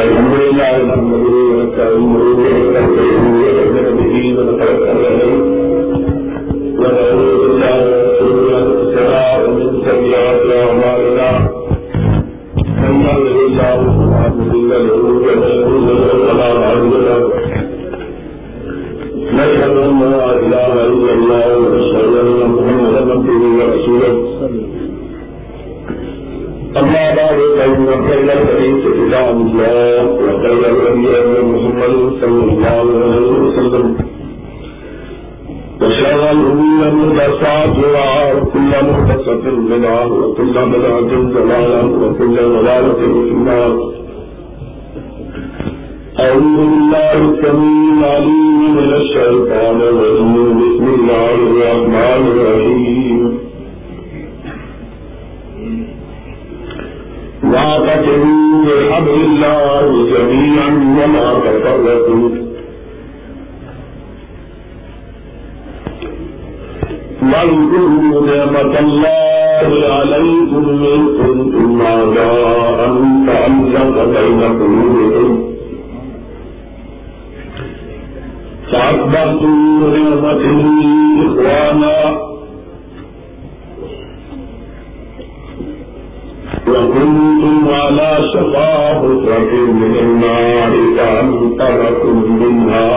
الحمد لله نحمده ونستعينه ونستغفره ونتوكل عليه محدثة وكل بدعة ضلالة وكل ضلالة في النار أعوذ بالله السميع العليم من الشيطان الرجيم بسم الله الرحمن الرحيم واعتصموا بحبل الله جميعا ولا تفرقوا واذكروا نعمة الله عليكم إن كنتم أعداء فألف بين قلوبكم فأصبحتم بنعمته إخوانا. وكنتم على شفا حفرة من النار فأنقذكم منها.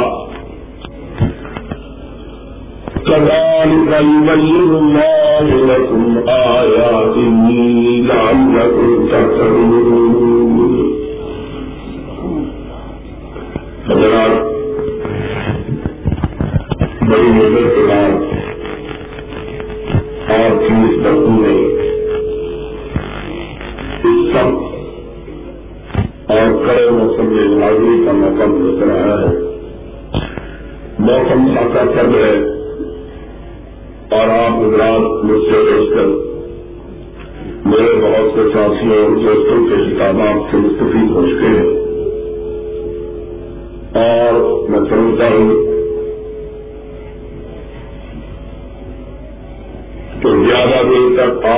كذلك يبين الله لكم آياته لعلكم تهتدون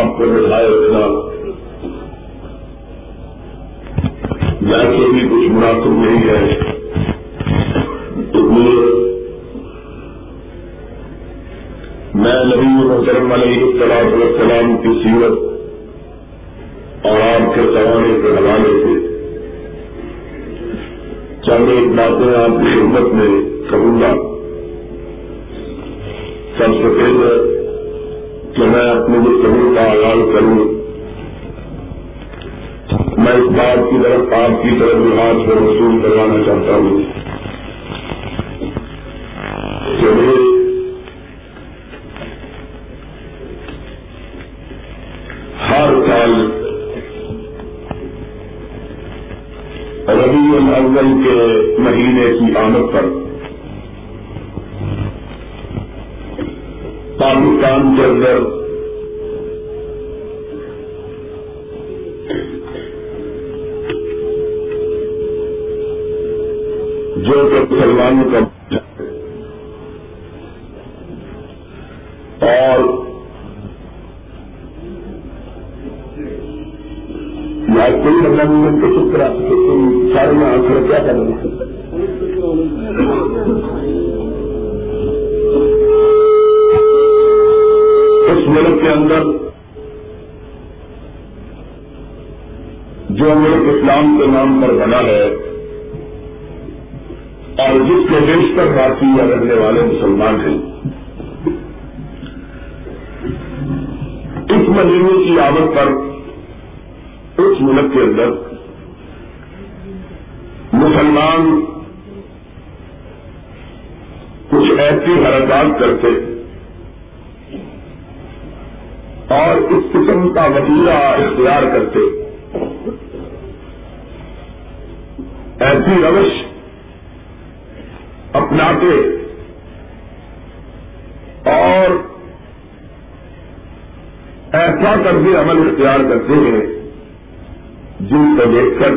آپ کو بٹھائے رکھنا ویسے بھی کچھ مناسب نہیں ہے، تو میں نبی محترم علیہ السلام السلام کی سیرت اور آپ کے زمانے کے حوالے سے چند ایک باتیں آپ کی خدمت میں کروں گا۔ سب سے پہلے میں کا آغاز کروں۔ میں اس بات کی طرف آپ کی طرف لحاظ کو وصول کروانا چاہتا ہوں۔ کہ ہر سال ربیع الاول کے مہینے کی آمد پر پاکستان کے اندر یا کوئی رمضان کو چپ سارے میں آخر کیا کرنا اس ملک کے اندر جو ملک اسلام کے نام پر بنا ہے اور جس کے بیشتر باقی یا رہنے والے مسلمان ہیں، اس مہینے کی آمد پر ملک کے اندر مسلمان کچھ ایسی حرکات کرتے اور اس قسم کا وسیلہ اختیار کرتے۔ ایسی روش اپناتے اور ایسا کر کے عمل اختیار کرتے ہیں۔ جن کو دیکھ کر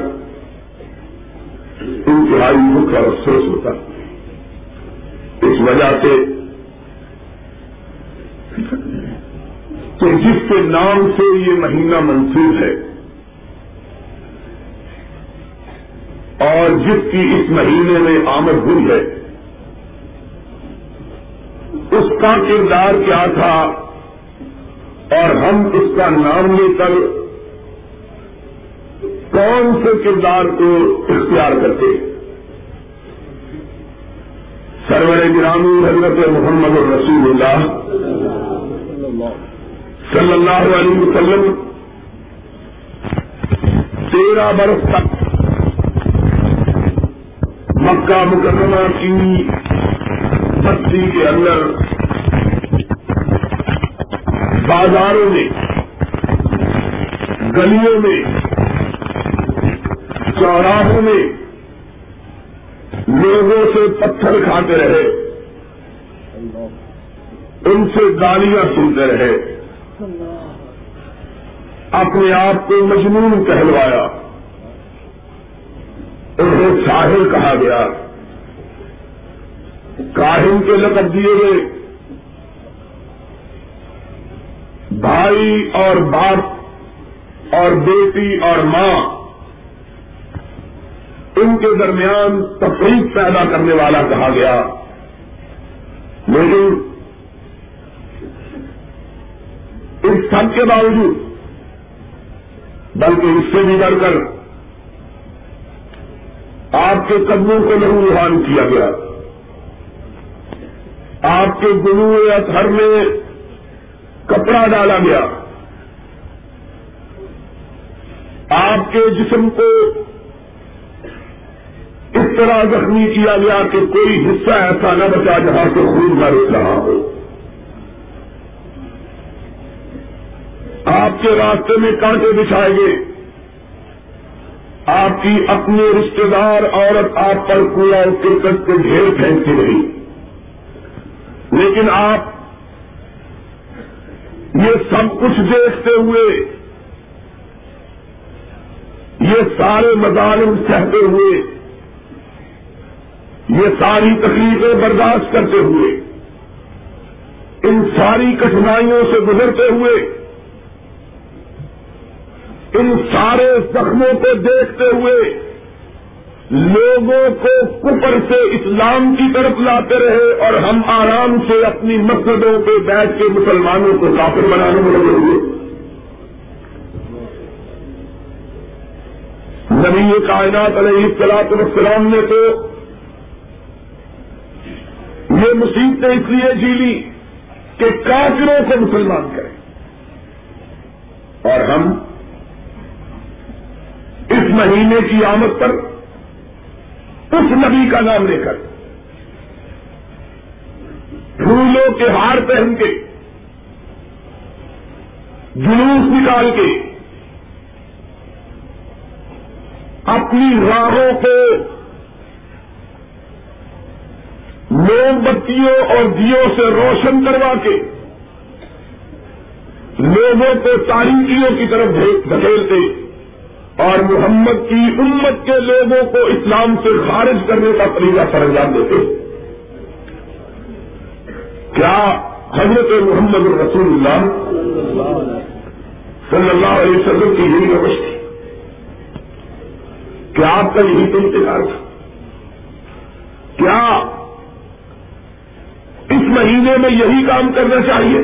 انتہائی دکھ اور افسوس ہوتا اس وجہ سے کہ جس کے نام سے یہ مہینہ منسوخ ہے اور جس کی اس مہینے میں آمد ہوئی ہے، اس کا کردار کیا تھا اور ہم اس کا نام لے کر کون سے کردار کو اختیار کرتے سرور گرامی حضرت محمد رسول اللہ صلی اللہ علیہ وسلم، تیرہ برس تک مکہ مکرمہ کی بستی کے اندر بازاروں میں، گلیوں میں چوراہوں میں لوگوں سے پتھر کھاتے رہے، ان سے گالیاں سنتے رہے۔ اپنے آپ کو مجنون کہلوایا۔ انہیں شاہر کہا گیا۔ کاہن کے لقب دیے گئے۔ بھائی اور باپ اور بیٹی اور ماں ان کے درمیان تفریح پیدا کرنے والا کہا گیا۔ لیکن اس سب کے باوجود، بلکہ اس سے بھی بڑھ کر آپ کے قدموں کو لہو روحان کیا گیا۔ آپ کے گرو یا میں کپڑا ڈالا گیا۔ آپ کے جسم کو اس طرح زخمی کیا گیا کہ کوئی حصہ ایسا نہ بچا جہاں سے خون نہ رک رہا ہو۔ آپ کے راستے میں کانٹے بچھائے گئے آپ کی اپنے رشتے دار عورت آپ پر کوڑا کرکٹ کے ڈھیر پھینکتی رہی۔ لیکن آپ یہ سب کچھ دیکھتے ہوئے، یہ سارے مظالم سہتے ہوئے یہ ساری تکلیفیں برداشت کرتے ہوئے، ان ساری کٹھنائیوں سے گزرتے ہوئے، ان سارے زخموں کو دیکھتے ہوئے لوگوں کو کفر سے اسلام کی طرف لاتے رہے اور ہم آرام سے اپنی مسجدوں پہ بیٹھ کے مسلمانوں کو کافر بنانے میں لگے ہوئے۔ نبی کائنات علیہ السلاط السلام نے تو یہ مصیبتیں اس لیے جیلی کہ کافروں کو مسلمان کریں۔ اور ہم اس مہینے کی آمد پر اس نبی کا نام لے کر پھولوں کے ہار پہن کے، جلوس نکال کے اپنی راہوں کو موم بتیوں اور دیوں سے روشن کروا کے لوگوں کو تاریخیوں کی طرف دھکیلتے اور محمد کی امت کے لوگوں کو اسلام سے خارج کرنے کا طریقہ سر انجام دیتے۔ کیا حضرت محمد رسول اللہ صلی اللہ علیہ وسلم کی یہی روش تھی؟ کیا آپ کا یہی تو انتظار تھا؟ کیا اس مہینے میں یہی کام کرنا چاہیے۔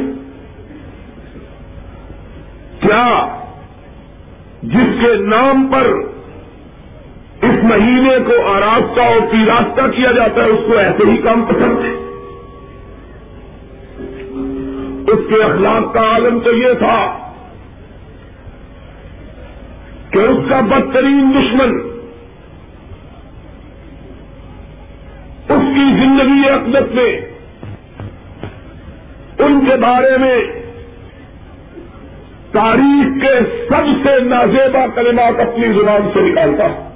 کیا جس کے نام پر اس مہینے کو آراستہ اور پیراستہ کیا جاتا ہے، اس کو ایسے ہی کام پسند ہے۔ اس کے اخلاق کا عالم تو یہ تھا کہ اس کا بدترین دشمن، اس کی زندگی اقدت میں ان کے بارے میں تاریخ کے سب سے نازیبا کلمات اپنی زبان سے نکالتا ہوں۔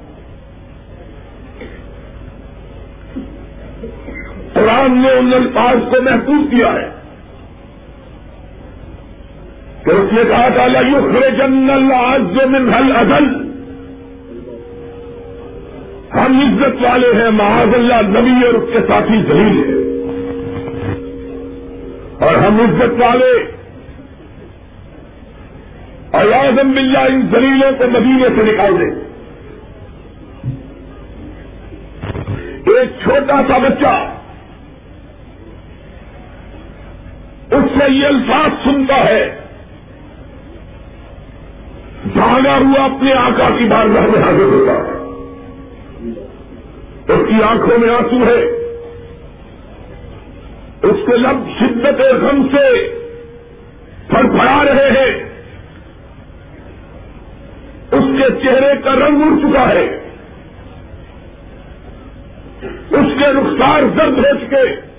قرآن نے ان الفاظ کو محفوظ کیا ہے کہ اس نے کہا تھا یخر جنل آج من حل ادل ہم عزت والے ہیں، معاذ اللہ، نبی اور اس کے ساتھی ذہین ہیں۔ اور ہم عزت والے اور اعظم بلّہ ان زلیلوں کو مدینے سے نکال دیں۔ چھوٹا سا بچہ اس سے یہ الفاظ سنتا ہے، بھاگا ہوا اپنے آقا کی بارگاہ میں حاضر ہوتا ہے۔ اس کی آنکھوں میں آنسو ہے۔ اس کے لب شدت غم سے پھڑ پڑا رہے ہیں۔ اس کے چہرے کا رنگ اڑ چکا ہے۔ اس کے رخسار زرد ہو چکے۔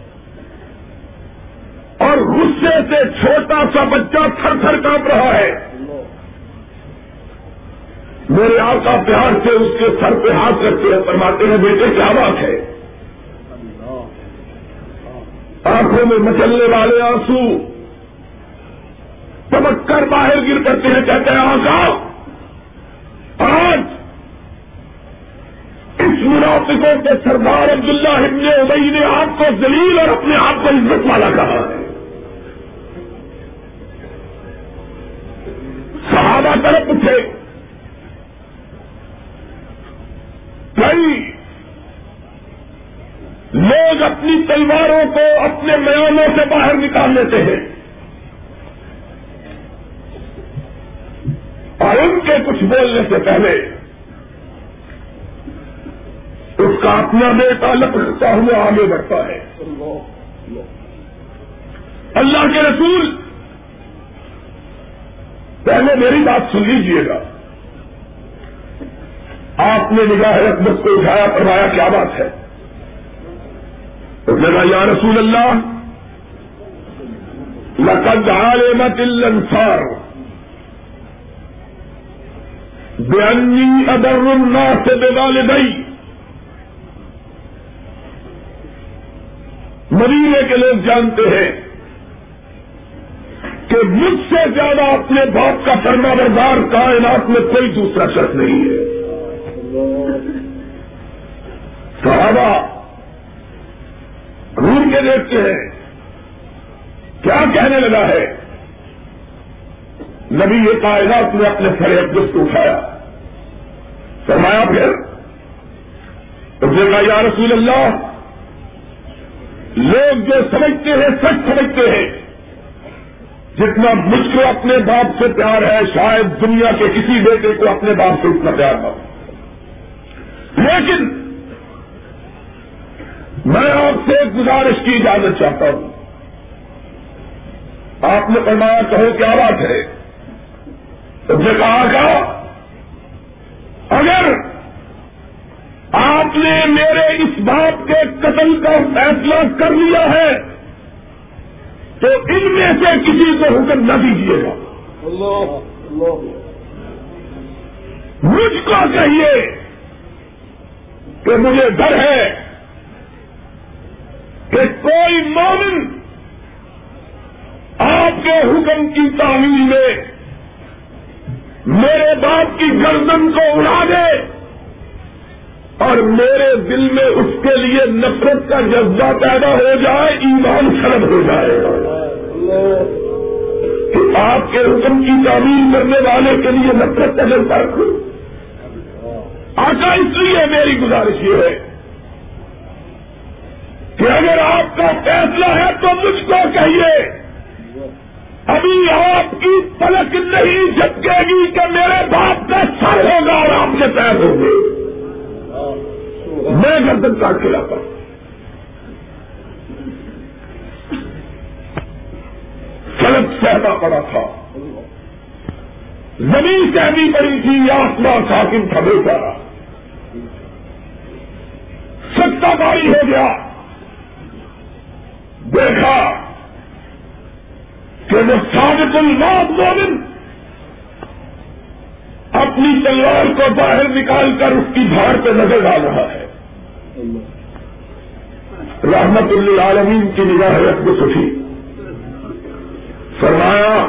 اور غصے سے چھوٹا سا بچہ تھر تھر کاپ رہا ہے۔ میرے آقا پیار سے اس کے سر پہ ہاتھ رکھتے ہیں فرماتے ہیں، بیٹے، کیا بات ہے؟ آنکھوں میں مچلنے والے آنسو چمک کر باہر گر کرتے ہیں، کہتے ہیں، آقا، آج اس منافقوں کے سردار عبداللہ ابن ابئی نے آپ کو دلیل اور اپنے آپ کو عزت والا کہا ہے۔ صحابہ طرف اٹھے۔ کئی لوگ اپنی تلواروں کو اپنے میانوں سے باہر نکال لیتے ہیں اور ان کے کچھ بولنے سے پہلے اس کا اپنا بیٹا لپٹتا ہوا آگے بڑھتا ہے۔ اللہ کے رسول، پہلے میری بات سن لیجیے گا۔ آپ نے نگاہ اقدس کو اٹھایا، فرمایا، کیا بات ہے؟ اس نے کہا یا رسول اللہ، لقد علمت الانصار بأني ادر الناس بوالدي. مدینے کے لوگ جانتے ہیں کہ مجھ سے زیادہ اپنے باپ کا فرما بردار کائنات میں کوئی دوسرا شخص نہیں ہے۔ صحابہ روم کے دیکھتے ہیں کیا کہنے لگا ہے؟ نبی یہ کائنات نے اپنے سر اقدس کو اٹھایا۔ فرمایا پھر اس نے کہا، یا رسول اللہ، لوگ جو سمجھتے ہیں، سچ سمجھتے ہیں، جتنا مجھ کو اپنے باپ سے پیار ہے، شاید دنیا کے کسی بیٹے کو اپنے باپ سے اتنا پیار نہ ہو۔ لیکن میں آپ سے ایک گزارش کی اجازت چاہتا ہوں۔ آپ نے فرمایا کہو کیا بات ہے؟ اس نے کہا کہ اگر آپ نے میرے اس بات کے قتل کا فیصلہ کر لیا ہے، تو ان میں سے کسی کو حکم نہ دیجیے گا۔ مجھ کو کہیے کہ مجھے ڈر ہے۔ کہ کوئی مومن آپ کے حکم کی تعمیل میں میرے باپ کی گردن کو اڑا دے اور میرے دل میں اس کے لیے نفرت کا جذبہ پیدا ہو جائے، ایمان خرب ہو جائے۔ کہ آپ کے حکم کی تعمیل کرنے والے کے لیے نفرت کا جذبہ آقا، اس لیے میری گزارش یہ ہے کہ اگر آپ کا فیصلہ ہے تو مجھ کو کہیے۔ ابھی آپ کی پلک نہیں جھپکے گی کہ میرے باپ کا سر ہوگا اور آپ کے پیر ہوں گے۔ میں گردن کاٹ کے لاتا ہوں۔ سڑک سہنا پڑا تھا۔ زمین سہنی پڑی تھی آسمان ساکن تھا، بے پارا سستا باری ہو گیا۔ دیکھا کہ وہ صادق الموت مومن اپنی تلوار کو باہر نکال کر اس کی بھاڑ پہ نظر ڈال رہا ہے۔ رحمت اللہ عالمین کی نگاہ رکھ سفی۔ فرمایا،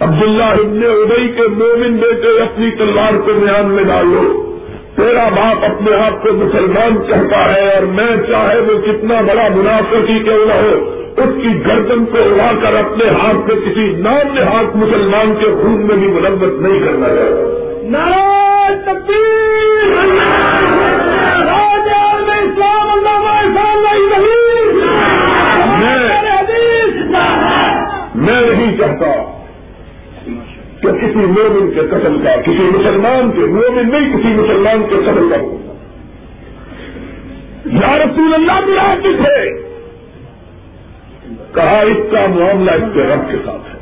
عبداللہ ابن ابئی کے مومن بیٹے اپنی تلوار کو میان میں ڈالو تیرا باپ اپنے آپ کو مسلمان کہتا ہے اور میں چاہے وہ کتنا بڑا منافقی کیوں نہ ہو اس کی گردن کو اڑا کر اپنے ہاتھ سے کسی نام نے ہاتھ مسلمان کے خون میں بھی مرمت نہیں کرنا ہے میں نہیں چاہتا۔ اسلام کسی مومن کے قتل کا، کسی مسلمان کے، مومن نہیں، کسی مسلمان کے قتل کا۔ ہوگا یا رسول اللہ بھی تھے کہا، اس کا معاملہ اس کے رب کے ساتھ ہے۔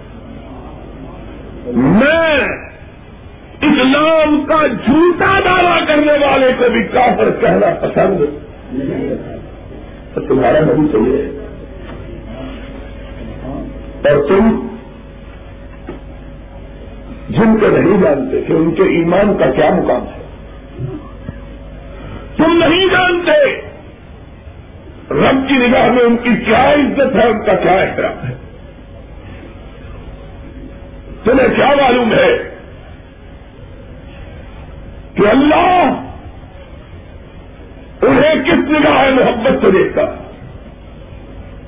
میں اسلام کا جھوٹا دعویٰ کرنے والے کو بھی کافر کہنا پسند تمہارا نہیں چاہیے اور تم جن کو نہیں جانتے کہ ان کے ایمان کا کیا مقام ہے؟ تم نہیں جانتے! رب کی نگاہ میں ان کی کیا عزت ہے، ان کا کیا احترام ہے؟ تمہیں کیا معلوم ہے کہ اللہ انہیں کس نگاہ محبت سے دیکھتا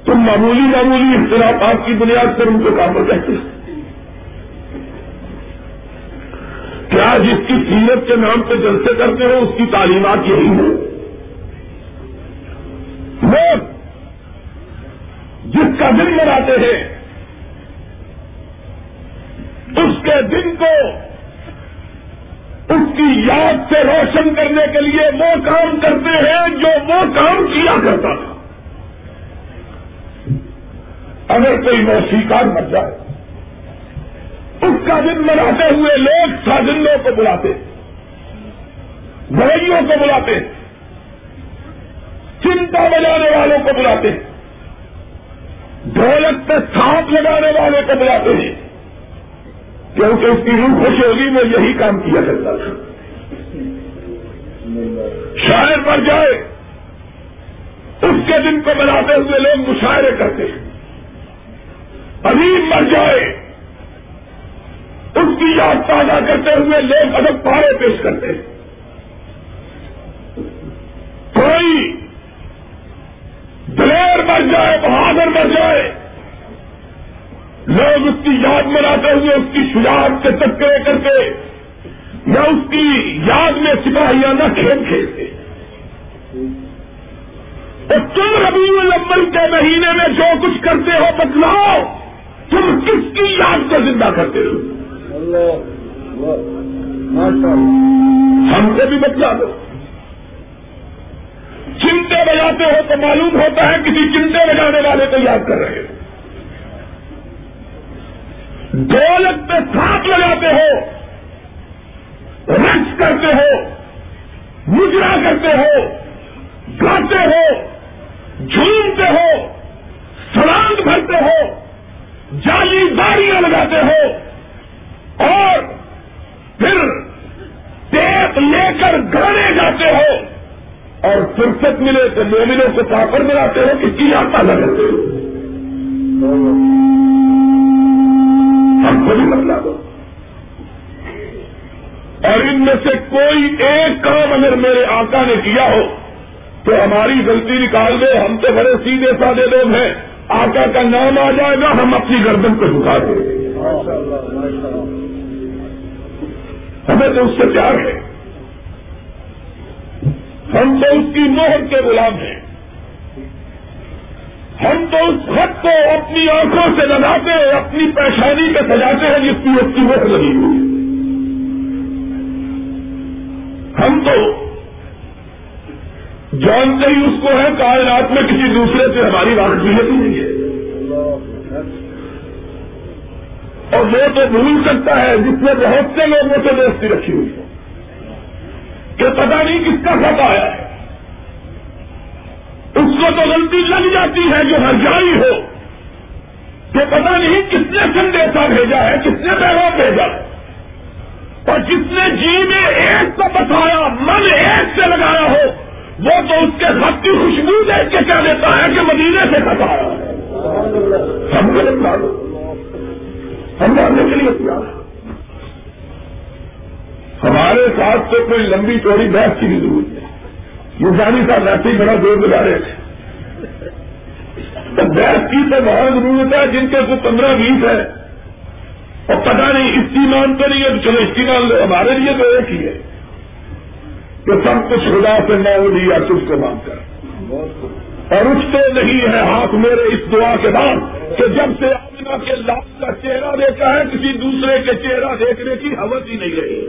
تم معمولی معمولی اختلافات کی بنیاد پر ان کو کام پر کہتے کیا جس کی سیرت کے نام پہ جلسے کرتے ہو، اس کی تعلیمات یہی ہیں؟ لوگ جس کا دن مناتے ہیں، اس کے دن کو اس کی یاد سے روشن کرنے کے لیے وہ کام کرتے ہیں جو وہ کام کیا کرتا تھا۔ اگر کوئی موسیقار مر جائے اس کا دن مناتے ہوئے لوگ سازندوں کو بلاتے گوئیوں کو بلاتے، چنتا بجانے والوں کو بلاتے ہیں ڈھولک پہ سانپ لگانے والوں کو بلاتے ہیں۔ کیونکہ اس کی روح خوش ہوگی، وہ یہی کام کیا کرتا تھا۔ شاعر پر جائے، اس کے دن کو بناتے ہوئے لوگ مشاعرے کرتے ہیں۔ ابھی مر جائے اس کی یاد تازہ کرتے ہوئے لوگ ادب پارے پیش کرتے ہیں۔ کوئی دلیر مر جائے، بہادر مر جائے، لوگ اس کی یاد مناتے ہوئے، اس کی شجاعت کے تذکرے کرتے، یا اس کی یاد میں سپاہیانہ کھیل کھیلتے۔ اور تم ربیع الاول کے مہینے میں جو کچھ کرتے ہو، بتلاؤ، تم کس کی یاد کو زندہ کرتے ہو؟ ہم کو بھی بتلا دو۔ چمٹے بجاتے ہو تو معلوم ہوتا ہے کسی چمٹے بجانے والے کو یاد کر رہے ہو دولت پہ ساتھ لگاتے ہو، رقص کرتے ہو، مجرا کرتے ہو، گاتے ہو، جھومتے ہو سلام بھرتے ہو، جالی داریاں لگاتے ہو۔ اور پھر ٹیپ لے کر گانے جاتے ہو اور فرصت ملے تو مومنوں کو کافر بناتے ہو کہ کی آتا لگاتے ہو؟ ہم کو بھی بدلا دو اور ان میں سے کوئی ایک کام اگر میرے آقا نے کیا ہو تو ہماری غلطی نکال دو، ہم تو بڑے سیدھے سادے لوگ ہیں۔ آقا کا نام آ جائے گا، ہم اپنی گردن کو جھکا دیں۔ ہمیں تو اس سے پیار ہے۔ ہم تو اس کی مہر کے غلام ہیں۔ ہم تو اس خط کو اپنی آنکھوں سے لگاتے ہیں اپنی پریشانی کے سجاتے ہیں جس کی اس کی مہر لگی ہوئی ہم تو جانتے ہی اس کو ہے کائنات میں کسی دوسرے سے ہماری واقفیت نہیں ہے۔ اور وہ تو بھول سکتا ہے جس میں بہت سے لوگوں سے دوستی رکھی ہوئی ہے کہ پتا نہیں کس کا خط آیا ہے۔ اس کو تو غلطی لگ جاتی ہے جو ہر جائی ہو کہ پتا نہیں کس نے سندیشہ بھیجا ہے، کس نے پیغام بھیجا ہے۔ اور جس نے جی میں ایک کو بتایا من ایک سے لگایا ہو، وہ تو اس کے خط کی خوشبو دیکھ کے کیا دیتا ہے کہ مدینے سے خط آیا ہے۔ ہم غلط ہم ماننے کے لیے تیار ہے ہمارے ساتھ تو کوئی لمبی چوڑی بحث کی بھی ضرورت ہے یہ جانی صاحب ویسے ہی بڑا زور لگا رہے تھے۔ تو بحث کی تو بہت ضرورت ہے، جن کے کچھ پندرہ بیس ہے اور پتا نہیں استعمال تو نہیں ہے، تو چلو استعمال ہمارے لیے تو ایک ہی ہے کہ سب کچھ خدا سے نہ لیا تجھ کو مان کر۔ اور اٹھتے نہیں ہے ہاتھ میرے اس دعا کے بعد کہ جب سے آمنا کے لاپ کا چہرہ دیکھا ہے، کسی دوسرے کے چہرہ دیکھنے کی حوث ہی نہیں رہی۔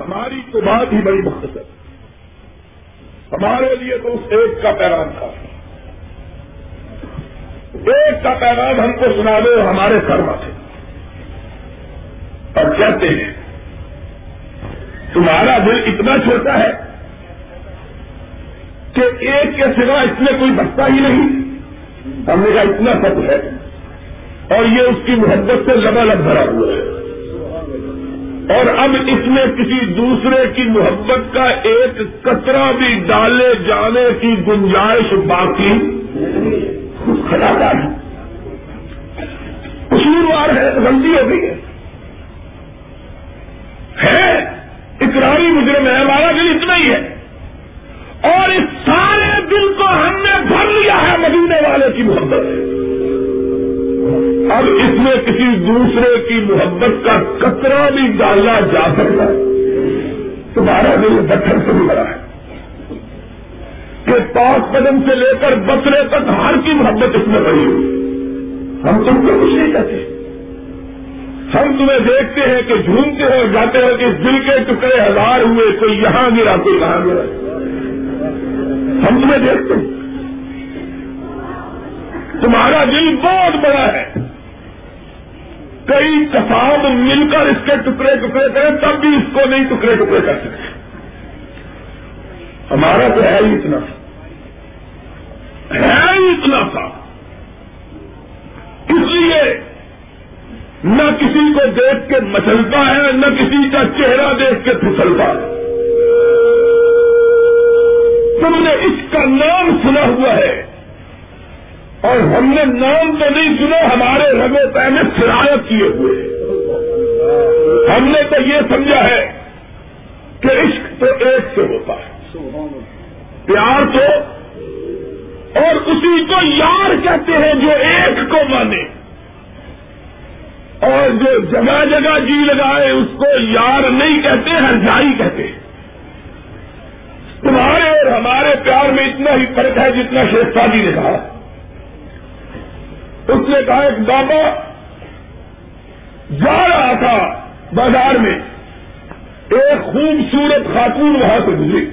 ہماری تو بات ہی بڑی مختصر ہمارے لیے تو اس ایک کا پیغام تھا۔ ایک کا پیغام ہم کو سنا دو، ہمارے کرما تھے۔ اور کہتے ہیں، تمہارا دل اتنا چھوٹا ہے کہ ایک کے سوا اس میں کوئی بچتا ہی نہیں۔ ہم نے کہا اتنا سب ہے۔ اور یہ اس کی محبت سے لگا لگ بھرا ہوا ہے۔ اور اب اس میں کسی دوسرے کی محبت کا ایک کترا بھی ڈالے جانے کی گنجائش باقی ہے۔ قصوروار ہے، غلطی ہو گئی ہے، اقراری مجرم ہے، ہمارا دل اتنا ہی ہے۔ اور اس سارے دل کو ہم نے بھر لیا ہے مدینے والے کی محبت اب اس میں کسی دوسرے کی محبت کا کترا بھی ڈالنا جا سکتا ہے۔ تمہارا دل پتھر سے بھی بڑا ہے۔ کہ پاک قدم سے لے کر بسرے تک ہر کی محبت اس میں بڑی ہوئی ہم تم کو کچھ نہیں کہتے۔ ہم تمہیں دیکھتے ہیں کہ جھومتے ہو جاتے ہیں کہ دل کے ٹکڑے ہزار ہوئے، کوئی یہاں گرا، کوئی یہاں گرا۔ ہم تمہیں دیکھتے ہیں تمہارا دل بہت بڑا ہے۔ کئی کسان مل کر اس کے ٹکڑے ٹکڑے کریں، تب بھی اس کو نہیں ٹکڑے ٹکڑے کر سکتے۔ ہمارا تو ہے ہی اتنا۔ ہے ہی اتنا سا اس لیے نہ کسی کو دیکھ کے مچلتا ہے، نہ کسی کا چہرہ دیکھ کے پھسلتا ہے۔ تم نے اس کا نام سنا ہوا ہے۔ اور ہم نے نام تو نہیں سنا، ہمارے رگو پہ میں سرایت کیے ہوئے۔ ہم نے تو یہ سمجھا ہے کہ عشق تو ایک سے ہوتا ہے۔ پیار تو اور اسی کو یار کہتے ہیں جو ایک کو مانے۔ اور جو جگہ جگہ جی لگائے، اس کو یار نہیں کہتے، ہر جائی کہتے تمہارے اور ہمارے پیار میں اتنا ہی فرق ہے جتنا شیخ شادی نے کہا۔ اس نے کہا، ایک بابا جا رہا تھا بازار میں، ایک خوبصورت خاتون وہاں سے گزری۔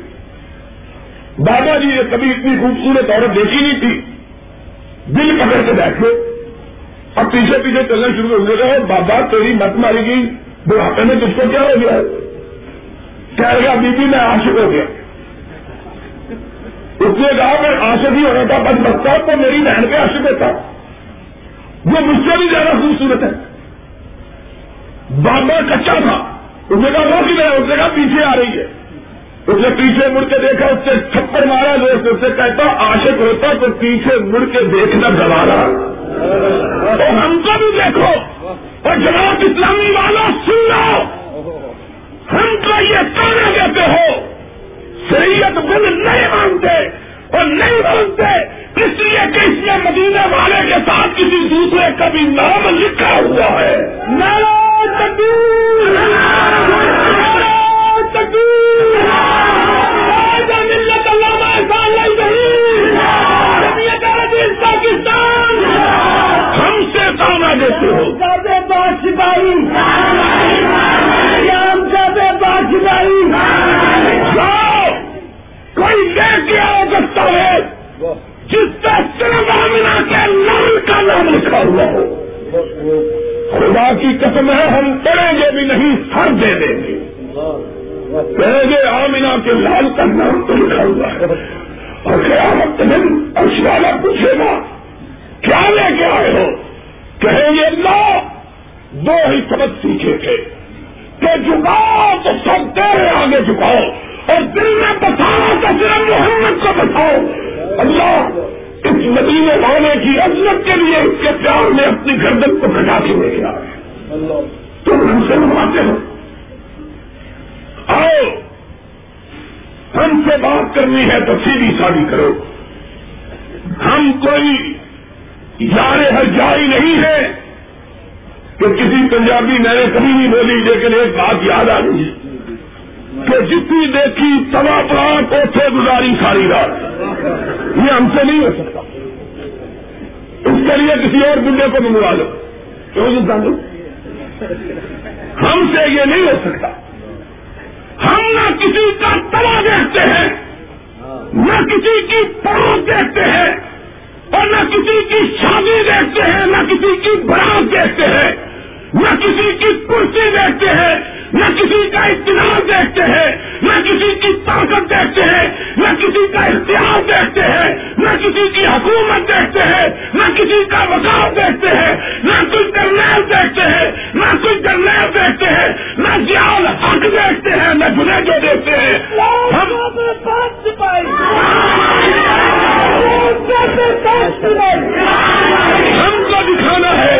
بابا جی نے کبھی اتنی خوبصورت عورت دیکھی نہیں تھی۔ دل پکڑ کے بیٹھے۔ اب پیچھے پیچھے چلنا شروع ہو گیا بابا تیری مت ماری گئی۔ بڑھاپے میں تجھ کو کیا ہو گیا؟ کہہ گیا بی، میں عاشق ہو گیا۔ اس نے کہا، میں عاشق ہی ہونا تھا بس بچہ تو میری بہن پہ عاشق ہوتا وہ مجھ سے بھی زیادہ خوبصورت ہے۔ بابا کچا تھا۔ اس نے کہا، وہ کی اس نے کہا، پیچھے آ رہی ہے۔ اس نے پیچھے مڑ کے دیکھا، اس سے چھپڑ مارا دوست، اس سے کہتا، عاشق ہوتا تو پیچھے مڑ کے دیکھنا گوارا تو ہم کو بھی دیکھو۔ اور جناب اسلامی والا سن لو ہم کو یہ کہنا دیتے ہو؟ شریعت بل نہیں مانتے اور نہیں مانتے، اس لیے کہ اس میں مدینے والے کے ساتھ کسی دوسرے کا بھی نام لکھا ہوا ہے۔ پاکستان۔ ہم سے کہنا دیتے ہو۔ کوئی لے کے آ سکتا ہے جس پہ صرف آمنا کے نام کا نام لکھا ہوا ہو۔ خدا کی قسم ہے، ہم پڑھیں گے بھی نہیں سر دے دیں گے۔ کہیں گے آمنا کے لال کا نام تو لکھا ہوا ہے۔ اور قیامت دن اشوالا پوچھے گا، کیا لے کے آئے ہو؟ کہیں گے اللہ دو ہی سبق سیکھے تھے کہ جھکاؤ تو سب تیرے آگے جھکاؤ۔ اور دل میں بتاؤ تو صرف محمد کو بتاؤ اللہ اس مدینے والے کی عزت کے لیے اس کے پیار میں اپنی گردن کو بٹا کے لے کے آئے تم ہم سے منواتے ہو۔ آؤ، ہم سے بات کرنی ہے تو سیدھی شادی کرو۔ ہم کوئی یار ہر جائی نہیں ہے کہ کسی پنجابی میں نے کبھی نہیں بولی لیکن ایک بات یاد آ گئی۔ کہ جتنی دیکھی توا پڑا کوٹھے گزاری ساری رات۔ یہ ہم سے نہیں ہو سکتا۔ اس کے لیے کسی اور بڈے کو منگوا لو۔ کیوں جی جانو ہم سے یہ نہیں ہو سکتا۔ ہم نہ کسی کا توا دیکھتے ہیں، نہ کسی کی پڑوس دیکھتے ہیں اور نہ کسی کی شادی دیکھتے ہیں، نہ کسی کی برات دیکھتے ہیں، نہ کسی کی کرسی دیکھتے ہیں۔ نہ کسی کا اطلاع دیکھتے ہیں، نہ کسی کی طاقت دیکھتے ہیں، نہ کسی کا اختیار دیکھتے ہیں، نہ کسی کی حکومت دیکھتے ہیں، نہ کسی کا وقار دیکھتے ہیں، نہ کوئی جرنیل دیکھتے ہیں، نہ کوئی جرنیل دیکھتے ہیں، نہ جیال حق دیکھتے ہیں، نہ جنہیں جو دیکھتے ہیں۔ ہم ہم کو دکھانا ہے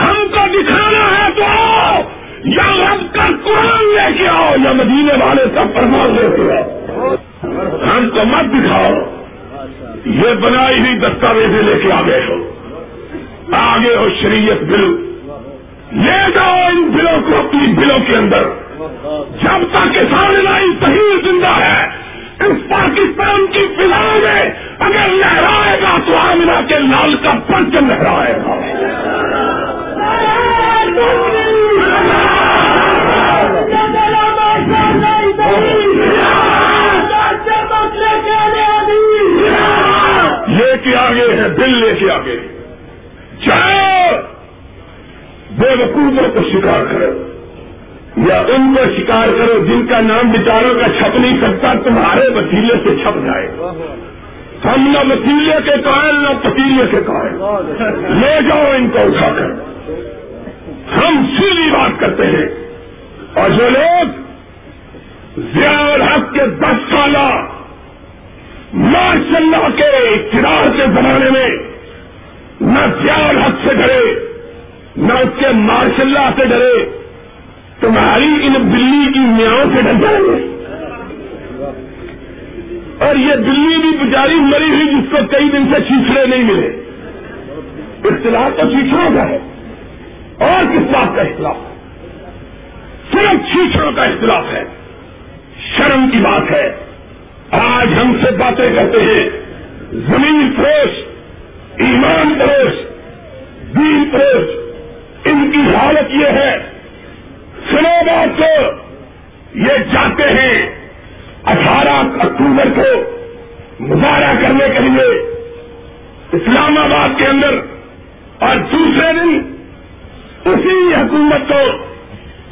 ہم کو دکھانا ہے تو آؤ یا رب کا قرآن لے کے آؤ یا مدینے والے کا فرمان لے کے آؤ۔ ہم کو مت دکھاؤ۔ یہ بنائی ہوئی دستاویزیں لے کے آگے ہو۔ آگے ہو شریعت بل۔ لے جاؤ ان بلوں کو اپنی بلوں کے اندر۔ جب تک کسان لائی صحیح زندہ ہے، اس پاکستان کی فضا میں اگر لہرائے گا تو آمنا کے لال کا پنچم لہرائے گا۔ لے کے آگے ہے بل لے کے آگے۔ چاہے بے وقوفوں کو شکار کرو۔ یا ان کو شکار کرو جن کا نام بچاروں کا چھپ نہیں سکتا، تمہارے وسیلے سے چھپ جائے۔ ہم نہ وسیلے کے قائل، نہ پتیلے کے قائل۔ لے جاؤ ان کو اٹھا کر۔ ہم سیدھی بات کرتے ہیں۔ اور جو لوگ زیاد حق کے دس سالہ ماشاء اللہ کے اقتدار کے زمانے میں نہ زیاد حق سے ڈرے، نہ اس کے ماشاء اللہ سے ڈرے، تمہاری ان بلی کی میاں سے ڈر جائیں گے اور یہ بلی بھی بچاری مری ہوئی جس کو کئی دن سے چیچڑے نہیں ملے۔ اختلاف تو چیچڑوں کا ہے۔ اور کس بات کا اختلاف؟ صرف چیچڑوں کا اختلاف ہے۔ شرم کی بات ہے۔ آج ہم سے باتیں کرتے ہیں۔ زمین فروش، ایمان فروش، دین فروش۔ ان کی حالت یہ ہے۔ سنو بات کو۔ یہ جاتے ہیں۔ اٹھارہ اکتوبر کو مظاہرہ کرنے کے لیے اسلام آباد کے اندر اور دوسرے دن اسی حکومت کو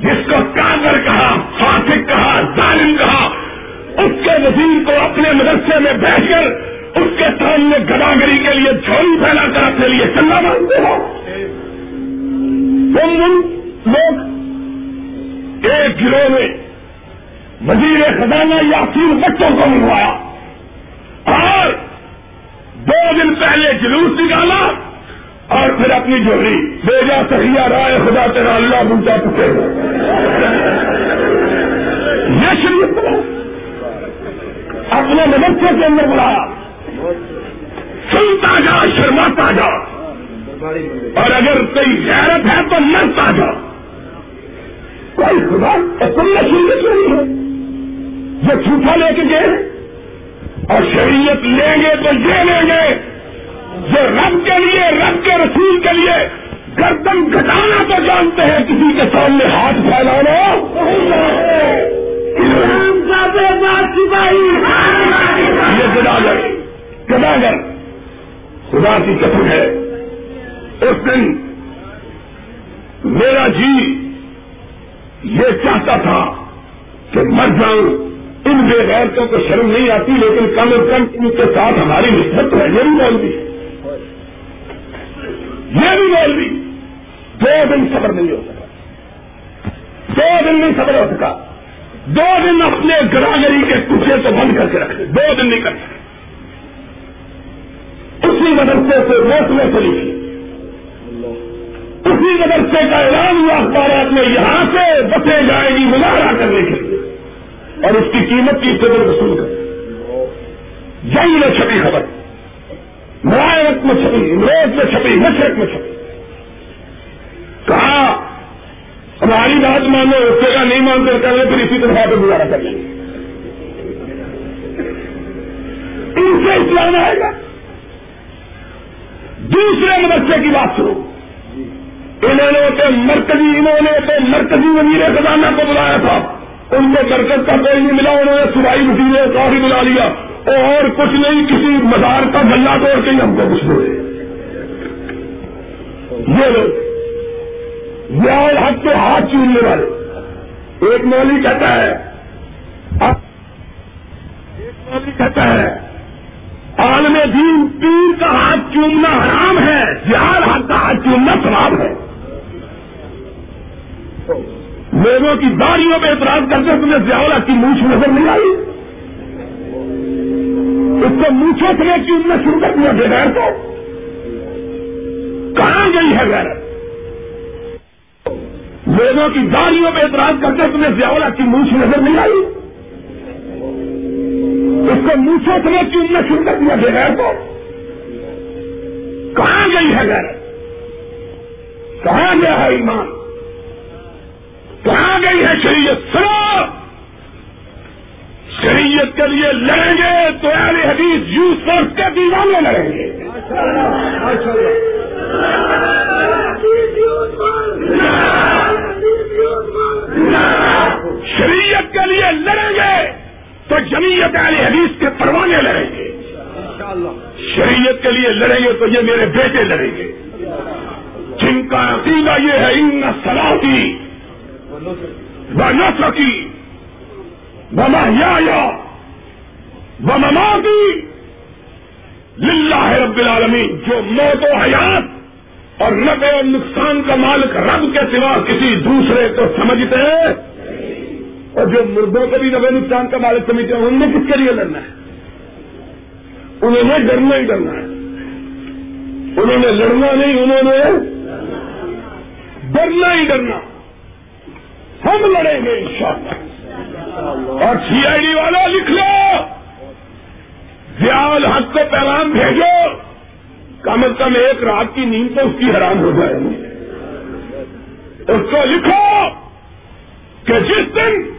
جس کو کاغر کہا، فاسق کہا، ظالم کہا، اس کے وزیر کو اپنے مدرسے میں بیٹھ کر اس کے سامنے گداگری کے لیے جھولی پھیلا کر اپنے لیے چلنا مانگتے ہو۔ تم لوگ ایک گروہ میں وزیر خزانہ یاسین بچوں کو منگوایا اور دو دن پہلے جلوس نکالا۔ اور پھر اپنی جوڑی بیجا سہیا رائے خدا تیرا اللہ بلتا پکے یہ شریف اپنے مدرسے کے اندر بلایا سنتا جا، شرماتا جا۔ اور اگر کوئی غیرت ہے تو مرتا جا۔ کوئی خدا سننا شریعت نہیں ہے۔ یہ جھوٹا لے کے گئے اور شریعت لیں گے تو یہ لیں گے۔ جو رب کے لیے، رب کے رسول کے لیے گردن گھٹانا تو جانتے ہیں، کسی کے سامنے ہاتھ پھیلانا۔ یہ گداگر گداگر خدا کی قسم ہے۔ اس دن میرا جی یہ چاہتا تھا کہ مر جاؤں۔ ان بے غیرتوں کو شرم نہیں آتی، لیکن کم از کم ان کے ساتھ ہماری نسبت ہے، یہ بھی بول دی یہ بھی بول دی دو دن صبر نہیں ہو سکا۔ دو دن نہیں صبر ہو سکا۔ دو دن اپنے گراگری کے کچے تو بند کر کے رکھے دو دن نہیں کر سکے۔ اسی مدرسے سے روکنے سے لکھی اسی مدرسے کا اعلان ہوا اخبارات میں، یہاں سے بسے جائے گی مظاہرہ کرنے کے لیے۔ اور اس کی قیمت کی قدر وصول کر۔ جنگ میں چھپی خبر۔ مرایت میں چھپی امروز میں چھپی، مشرق میں چھپی۔ کہا ہماری بات مانو، اس کا نہیں مانتے کر لیں پھر اسی طرح پہ گزارا کر لیں۔ گے ان سے اسلام آئے گا۔ دوسرے مدرسے کی بات سنو۔ انہوں نے تو مرکزی، انہوں نے تو مرکزی وزیر خزانہ کو بلایا تھا۔ ان کو مرکز کا کوئی نہیں ملا، انہوں نے سرائی وزیر کافی بلا لیا۔ اور کچھ نہیں، کسی مزار کا گلا توڑ کے ہم کو کچھ دے یہ لوگ حق کے ہاتھ چوننے والے۔ ایک مولی کہتا ہے ایک مولی کہتا ہے، عالم دین پیر کا ہاتھ چومنا حرام ہے جہاد حق کا ہاتھ چومنا خراب ہے۔ لوگوں کی داڑیوں پہ اعتراض کرتے تمہیں زیادہ کی مونچھ نظر نہیں آئی؟ اس کو مونچھوں سے چومنا شروع کر دیا بغیر تو کہاں گئی ہے غیر لوگوں کی داڑیوں پہ اعتراض کرتے تمہیں زیادہ کی مونچھ نظر نہیں آئی؟ اس کو مونچھوں سے چومنا شروع کر دیا بغیر تو کہاں گئی ہے غیر کہاں گیا ہے ایمان؟ کہاں گئی ہے شریعت؟ سنو! شریعت کے لیے لڑیں گے تو اہل حدیث یوز فورس کے دیوانے لڑیں گے۔ شریعت کے لیے لڑیں گے تو جمیت اہل حدیث کے پروانے لڑیں گے۔ شریعت کے لیے لڑیں گے تو یہ میرے بیٹے لڑیں گے۔ جن کا عقیدہ یہ ہے، ان سلاحی و نسکی و محیا و مماتی للہ رب العالمین، جو موت و حیات اور نفع و نقصان کا مالک رب کے سوا کسی دوسرے کو سمجھتے ہیں؟ اور جو مردوں کو بھی نفع نقصان کا مالک سمجھتے ہیں، ان نے کس کے لیے لڑنا ہے؟ انہوں نے ڈرنا ہی ڈرنا ہے۔ انہوں نے لڑنا نہیں، انہوں نے ڈرنا ہی ڈرنا۔ ہم لڑیں گے انشاءاللہ۔ اور سی آئی ڈی والا لکھ لو۔ زیال حق کو پیغام بھیجو۔ کم از کم ایک رات کی نیند تو اس کی حرام ہو جائے گی۔ اس کو لکھو کہ جس دن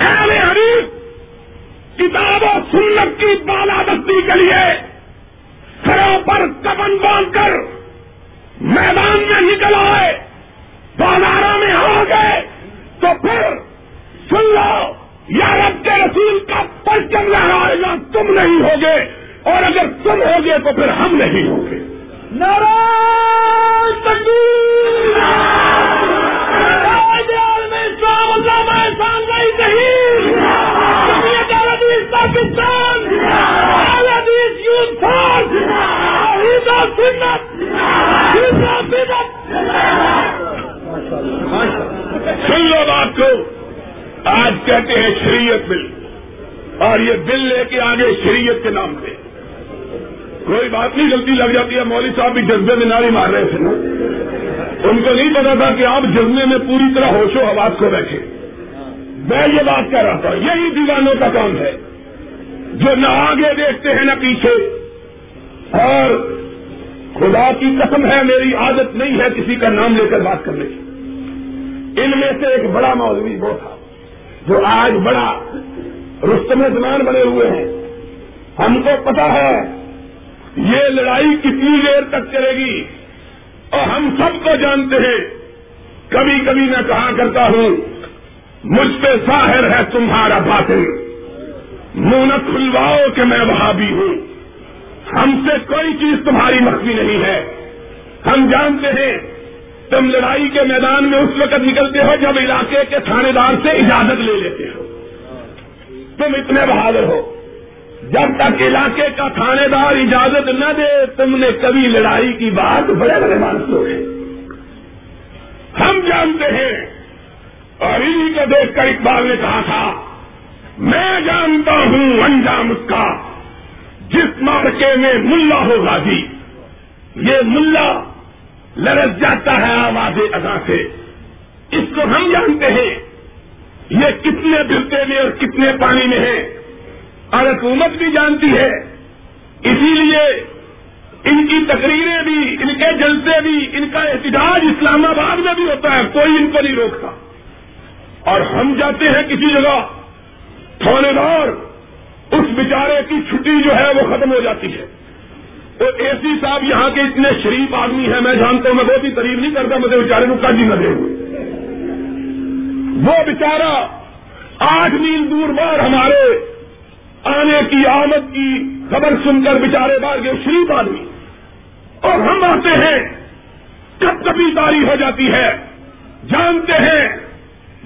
اہل حریف کتاب و سنت کی بالادستی کے لیے سروں پر کبن باندھ کر میدان میں نکل آئے، بازاروں میں آ گئے، تو پھر سن لو! یا رب کے رسول کا پرچم لہرائے گا تم نہیں ہوگے۔ اور اگر تم ہوگے تو پھر ہم نہیں ہوں گے ناراض پاکستان سن لو بات کو۔ آج کہتے ہیں شریعت بل۔ اور یہ بل لے کے آگے شریعت کے نام پہ۔ کوئی بات نہیں، غلطی لگ جاتی ہے۔ مولوی صاحب بھی جذبے میں ناری مار رہے تھے نا۔ ان کو نہیں پتا تھا کہ آپ جذبے میں پوری طرح ہوش و حواس کو بیٹھے۔ میں یہ بات کہہ رہا تھا، یہی دیوانوں کا کام ہے۔ جو نہ آگے دیکھتے ہیں نہ پیچھے۔ اور خدا کی قسم ہے، میری عادت نہیں ہے کسی کا نام لے کر بات کرنے کی۔ ان میں سے ایک بڑا مولوی وہ تھا۔ جو آج بڑا رستم زمان بنے ہوئے ہیں۔ ہم کو پتا ہے، یہ لڑائی کتنی دیر تک چلے گی۔ اور ہم سب کو جانتے ہیں، کبھی کبھی میں کہا کرتا ہوں، مجھ پہ ظاہر ہے تمہارا باطن منہ نہ کھلواؤ کہ میں وہاں بھی ہوں۔ ہم سے کوئی چیز تمہاری مخفی نہیں ہے۔ ہم جانتے ہیں تم لڑائی کے میدان میں اس وقت نکلتے ہو جب علاقے کے تھانے دار سے اجازت لے لیتے ہو۔ تم اتنے بہادر ہو۔ جب تک علاقے کا تھانے دار اجازت نہ دے، تم نے کبھی لڑائی کی بات بڑے بڑے مانتے ہیں ہم جانتے ہیں، اور انہیں کو دیکھ کر اقبال نے کہا تھا، میں جانتا ہوں انجام اس کا، جس مارکے میں ملا ہو غازی۔ یہ ملا لرز جاتا ہے آواز ادا سے۔ اس کو ہم جانتے ہیں۔ یہ کتنے دلتے میں اور کتنے پانی میں ہے اور حکومت بھی جانتی ہے۔ اسی لیے ان کی تقریریں بھی، ان کے جلسے بھی، ان کا احتجاج اسلام آباد میں بھی ہوتا ہے۔ کوئی ان کو نہیں روکتا۔ اور ہم جاتے ہیں کسی جگہ تھوڑے دار اس بیچارے کی چھٹی جو ہے وہ ختم ہو جاتی ہے۔ تو اے سی صاحب یہاں کے اتنے شریف آدمی ہیں، میں جانتا ہوں، میں بہت ہی تعریف نہیں کرتا، مجھے بیچارے کو کج ہی نہ دے۔ وہ بیچارہ آٹھ میل دور بار ہمارے آنے کی آمد کی خبر سن کر بیچارے بار گئے شریف آدمی۔ اور ہم آتے ہیں، کب کبھی داری ہو جاتی ہے، جانتے ہیں،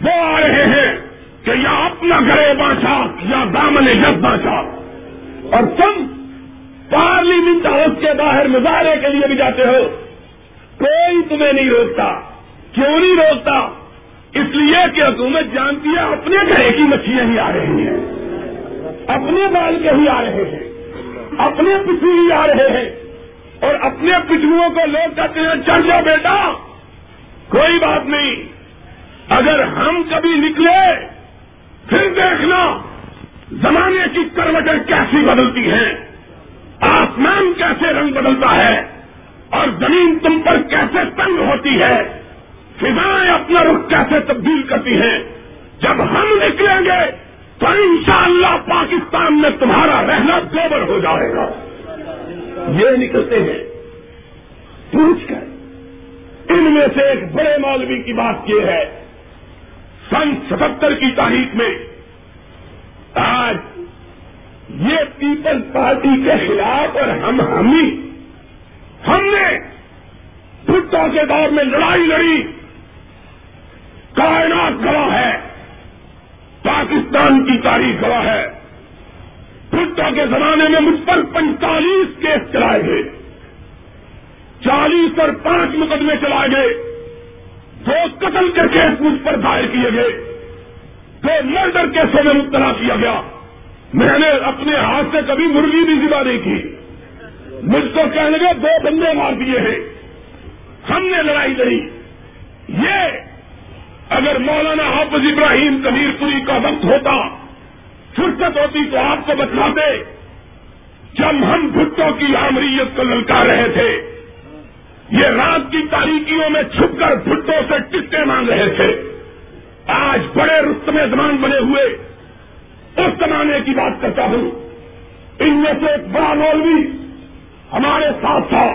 وہ آ رہے ہیں کہ یا اپنا گھرے بانچا یا دامن جب بانچا اور تم پارلیمنٹ ہاؤس کے باہر مظاہرے کے لیے بھی جاتے ہو۔ کوئی تمہیں نہیں روکتا۔ کیوں نہیں روکتا؟ اس لیے کہ حکومت جانتی ہے اپنے گھرے کی مچھلیاں ہی آ رہی ہیں۔ اپنے بال کے ہی آ رہے ہیں۔ اپنے پچھو ہی آ رہے ہیں۔ اور اپنے پچھلوں کو لوگ کہتے ہیں، چل جاؤ بیٹا۔ کوئی بات نہیں۔ اگر ہم کبھی نکلے، پھر دیکھنا زمانے کی کروٹیں کیسی بدلتی ہیں۔ آسمان کیسے رنگ بدلتا ہے اور زمین تم پر کیسے تنگ ہوتی ہے؟ فضائیں اپنا رخ کیسے تبدیل کرتی ہیں؟ جب ہم نکلیں گے تو انشاءاللہ پاکستان میں تمہارا رہنا گوبر ہو جائے گا۔ یہ نکلتے ہیں۔ پوچھ کر۔ ان میں سے ایک بڑے مولوی کی بات یہ ہے۔ سن ستہتر کی تاریخ میں آج یہ پیپلز پارٹی کے خلاف اور ہم ہم ہی ہم نے بھٹو کے دور میں لڑائی لڑی۔ کائنات گواہ ہے۔ پاکستان کی تاریخ گواہ ہے۔ بھٹو کے زمانے میں مجھ پر پینتالیس کیس چلائے گئے۔ چالیس اور پانچ مقدمے چلائے گئے۔ دو قتل کے کیس مجھ پر دائر کیے گئے۔ دو مرڈر کیسوں میں مبتلا کیا گیا۔ میں نے اپنے ہاتھ سے کبھی مرغی بھی ذبح نہیں کی۔ مجھ کو کہنے لگے، دو بندے مار دیے ہیں۔ ہم نے لڑائی لڑی۔ یہ اگر مولانا حافظ ابراہیم کبیر پوری کا وقت ہوتا، فرصت ہوتی تو آپ کو بتلاتے جب ہم بھٹوں کی آمریت کو للکار رہے تھے۔ یہ رات کی تاریخیوں میں چھپ کر بھٹوں سے ٹکے مانگ رہے تھے۔ آج بڑے رستم زمان بنے ہوئے۔ اس زمانے کی بات کرتا ہوں۔ ان میں سے ایک بڑا مولوی ہمارے ساتھ تھا۔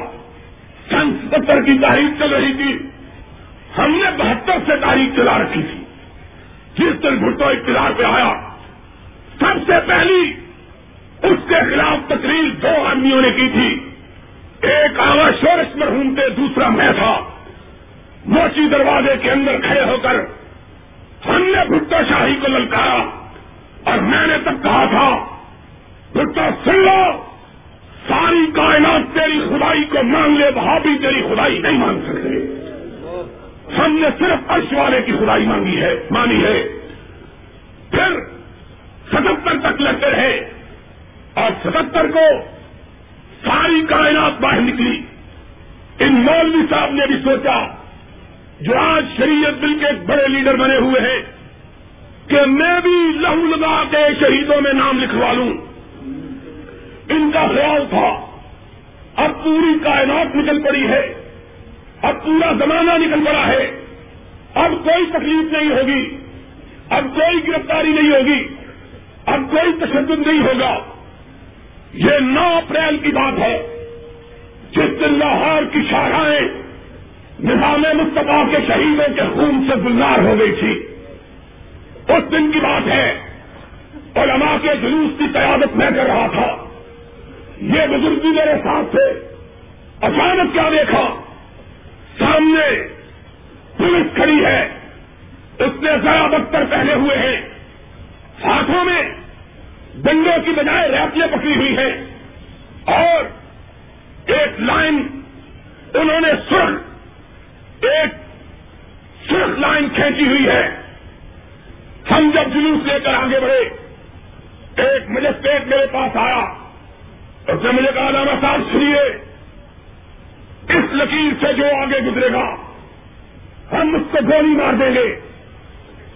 سن ستر کی تاریخ چل رہی تھی۔ ہم نے بہتر سے تاریخ چلا رکھی تھی۔ جس دن بھٹو اقتدار پہ آیا، سب سے پہلی اس کے خلاف تقریر دو آدمیوں نے کی تھی۔ ایک آوا شورش مرحوم تھے، دوسرا میں تھا۔ موچی دروازے کے اندر کھڑے ہو کر ہم نے بھٹو شاہی کو للکارا اور میں نے تب کہا تھا بھٹو سن لو، ساری کائنات تیری خدائی کو مان لے وہاں بھی تیری خدائی نہیں مان سکتے۔ ہم نے صرف عرش والے کی خدائی مانگی ہے، مانی ہے۔ پھر ستہتر تک لگتے رہے اور ستہتر کو ساری کائنات باہر نکلی۔ ان مولوی صاحب نے بھی سوچا، جو آج شریعت بل کے بڑے لیڈر بنے ہوئے ہیں کہ میں بھی لہو لگا کے شہیدوں میں نام لکھوا لوں۔ ان کا خیال تھا۔ اب پوری کائنات نکل پڑی ہے۔ اب پورا زمانہ نکل پڑا ہے۔ اب کوئی تکلیف نہیں ہوگی۔ اب کوئی گرفتاری نہیں ہوگی۔ اب کوئی تشدد نہیں ہوگا۔ یہ نو اپریل کی بات ہے۔ جس دن لاہور کی شاخائیں نظام مصطفیٰ کے شہیدوں کے خون سے گلزار ہو گئی تھی۔ اس دن کی بات ہے۔ علماء کے جلوس کی قیادت میں کر رہا تھا۔ یہ بزرگ بھی میرے ساتھ تھے۔ اچانک کیا دیکھا؟ سامنے پولیس کھڑی ہے۔ اس نے ذرا بختر پہنے ہوئے ہیں۔ ہاتھوں میں ڈنڈوں کی بجائے ریپیاں پکڑی ہوئی ہیں۔ اور ایک لائن انہوں نے سرخ، ایک سرخ لائن کھینچی ہوئی ہے۔ جلوس لے کر آگے بڑھے۔ ایک مجسٹریٹ میرے پاس آیا۔ اس نے مجھے کہا لانا صاحب سنیے۔ اس لکیر سے جو آگے گزرے گا، ہم اس کو گولی مار دیں گے۔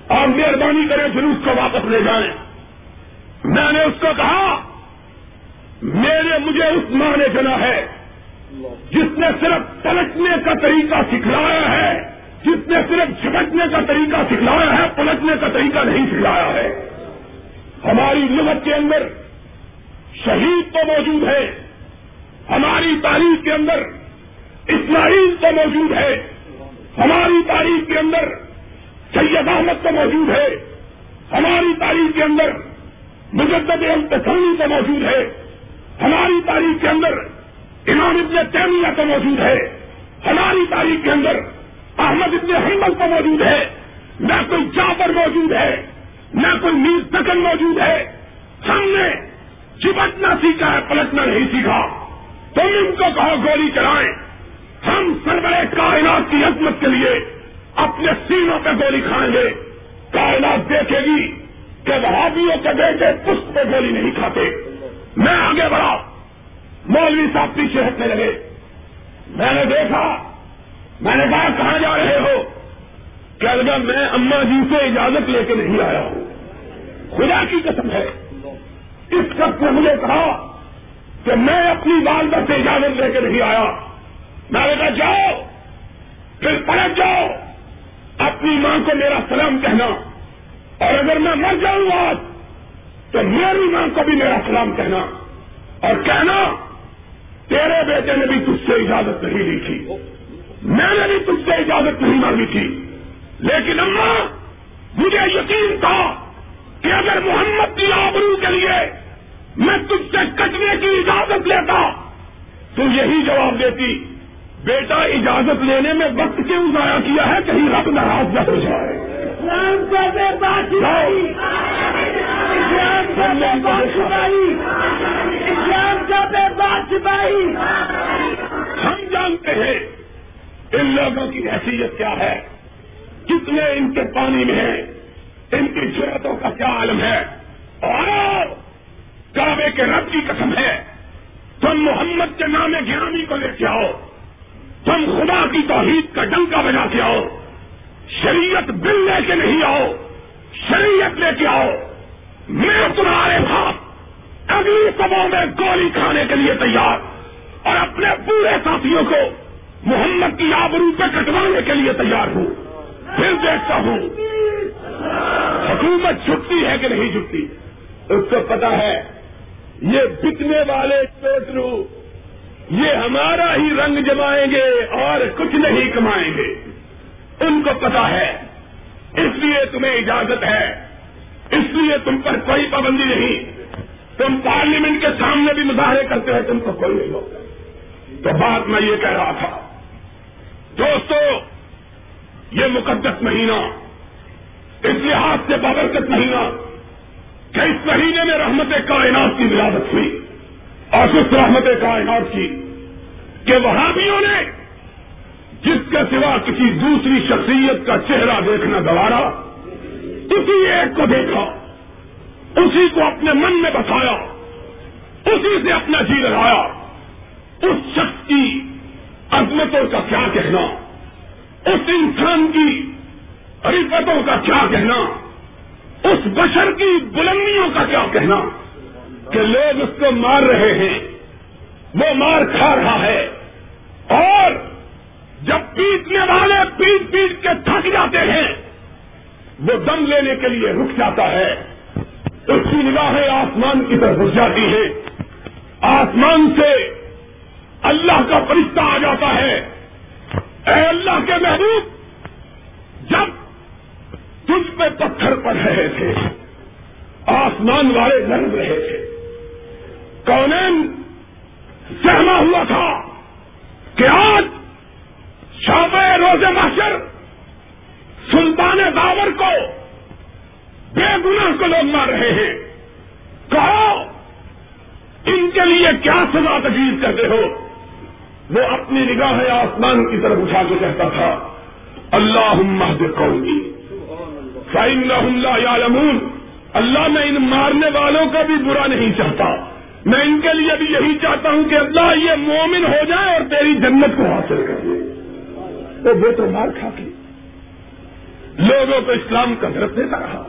اور مہربانی کریں جلوس کو واپس لے جائیں۔ میں نے اس کو کہا، میرے، مجھے اس ماں نے چنا ہے، جس نے صرف پلٹنے کا طریقہ سکھلایا ہے۔ جس نے صرف چمٹنے کا طریقہ سکھلایا ہے، پلٹنے کا طریقہ نہیں سکھلایا ہے۔ ہماری لغت کے اندر شہید تو موجود ہے، ہماری تاریخ کے اندر اسماعیل تو موجود ہے، ہماری تاریخ کے اندر سید احمد تو موجود ہے، ہماری تاریخ کے اندر مجدد التسلی تو موجود ہے، ہماری تاریخ کے اندر امام ابن تیمیہ تو موجود ہے، ہماری تاریخ کے اندر احمد ابن حمل تو موجود ہے، نہ کوئی چاپر موجود ہے، نہ کوئی میر سکن موجود ہے۔ ہم نے چپٹنا سیکھا ہے، پلٹنا نہیں سیکھا۔ تم ان کو کہو گولی چلائیں۔ ہم سربرے کائنات کی عظمت کے لیے اپنے سینوں پہ گولی کھائیں گے۔ کائنات دیکھے گی کہ وہابیوں کے بیٹے پشت پہ گولی نہیں کھاتے۔ میں آگے بڑھا، مولوی صاحب پیچھے ہٹنے لگے۔ میں نے دیکھا میں نے کہا، کہاں جا رہے ہو؟ کہ اگر میں اما جی سے اجازت لے کے نہیں آیا ہوں؟ خدا کی قسم ہے۔ اس شخص نے مجھے کہا کہ میں اپنی والدہ سے اجازت لے کے نہیں آیا۔ میں نے کہا، جاؤ، پھر پلٹ جاؤ۔ اپنی ماں کو میرا سلام کہنا۔ اور اگر میں مر جاؤں آج، تو میری ماں کو بھی میرا سلام کہنا۔ اور کہنا، تیرے بیٹے نے بھی تجھ سے اجازت نہیں لی تھی۔ میں نے بھی تجھ سے اجازت نہیں مانگی تھی۔ لیکن اما مجھے یقین تھا کہ اگر محمد کی آبرو کے لیے میں تجھ سے کٹنے کی اجازت لیتا تو یہی جواب دیتی بیٹا اجازت لینے میں وقت کیوں ضائع کیا ہے؟ کہیں رب ناراض نہ ہو جائے۔ ہم جانتے ہیں ان لوگوں کی حیثیت کیا ہے؟ کتنے ان کے پانی میں ہیں؟ ان کی ضرورتوں کا کیا عالم ہے؟ اور کعبے کے رب کی قسم ہے، تم محمد کے نام گرامی کو لے کے آؤ، تم خدا کی توحید کا ڈنکا بنا کے آؤ، شریعت بل لے کے نہیں آؤ، شریعت لے کے آؤ۔ میں تمہارے بھاپ اگلی سبوں میں گولی کھانے کے لیے تیار اور اپنے پورے ساتھیوں کو محمد کی آبرو پہ کٹوانے کے لیے تیار ہوں۔ پھر دیکھتا ہوں۔ حکومت چھٹتی ہے کہ نہیں چھٹتی؟ اس کو پتا ہے، یہ بکنے والے چوٹرو یہ ہمارا ہی رنگ جمائیں گے اور کچھ نہیں کمائیں گے۔ ان کو پتا ہے۔ اس لیے تمہیں اجازت ہے۔ اس لیے تم پر کوئی پابندی نہیں۔ تم پارلیمنٹ کے سامنے بھی مظاہرے کرتے ہیں تم کو کوئی نہیں ہوتا تو بات میں یہ کہہ رہا تھا دوستو، یہ مقدس مہینہ، اس لحاظ سے بابرکت مہینہ کہ اس مہینے میں رحمت کائنات کی ولادت ہوئی اور اس رحمت کائنات کی کہ وہابیوں نے جس کے سوا کسی دوسری شخصیت کا چہرہ دیکھنا گوارا، اسی ایک کو دیکھا، اسی کو اپنے من میں بسایا، اسی سے اپنا جی لگایا، اس شخص کی عظمتوں کا کیا کہنا؟ اس انسان کی عرفتوں کا کیا کہنا؟ اس بشر کی بلندیوں کا کیا کہنا؟ کہ لوگ اس کو مار رہے ہیں، وہ مار کھا رہا ہے۔ اور جب پیٹنے والے پیٹ پیٹ کے تھک جاتے ہیں، وہ دم لینے کے لیے رک جاتا ہے۔ اس کی نگاہیں آسمان کی طرف رک جاتی ہے آسمان سے اللہ کا فرشتہ آ جاتا ہے۔ اے اللہ کے محبوب، جب تجھ پہ پتھر پڑ رہے تھے، آسمان والے لڑ رہے تھے، کونین سہما ہوا تھا کہ آج شام روز محشر سلطان داور کو بے گناہ کو لوگ مار رہے ہیں۔ کہو، ان کے لیے کیا سزا تجویز کرتے ہو؟ وہ اپنی نگاہ آسمان کی طرف اٹھا کے کہتا تھا اللہ قومی فائن اللہ یا اللہ میں ان مارنے والوں کا بھی برا نہیں چاہتا۔ میں ان کے لیے بھی یہی چاہتا ہوں کہ اللہ یہ مومن ہو جائے اور تیری جنت کو حاصل کر لے۔ تو وہ تو مار کھا کے لوگوں کو اسلام کا درد دیتا رہا۔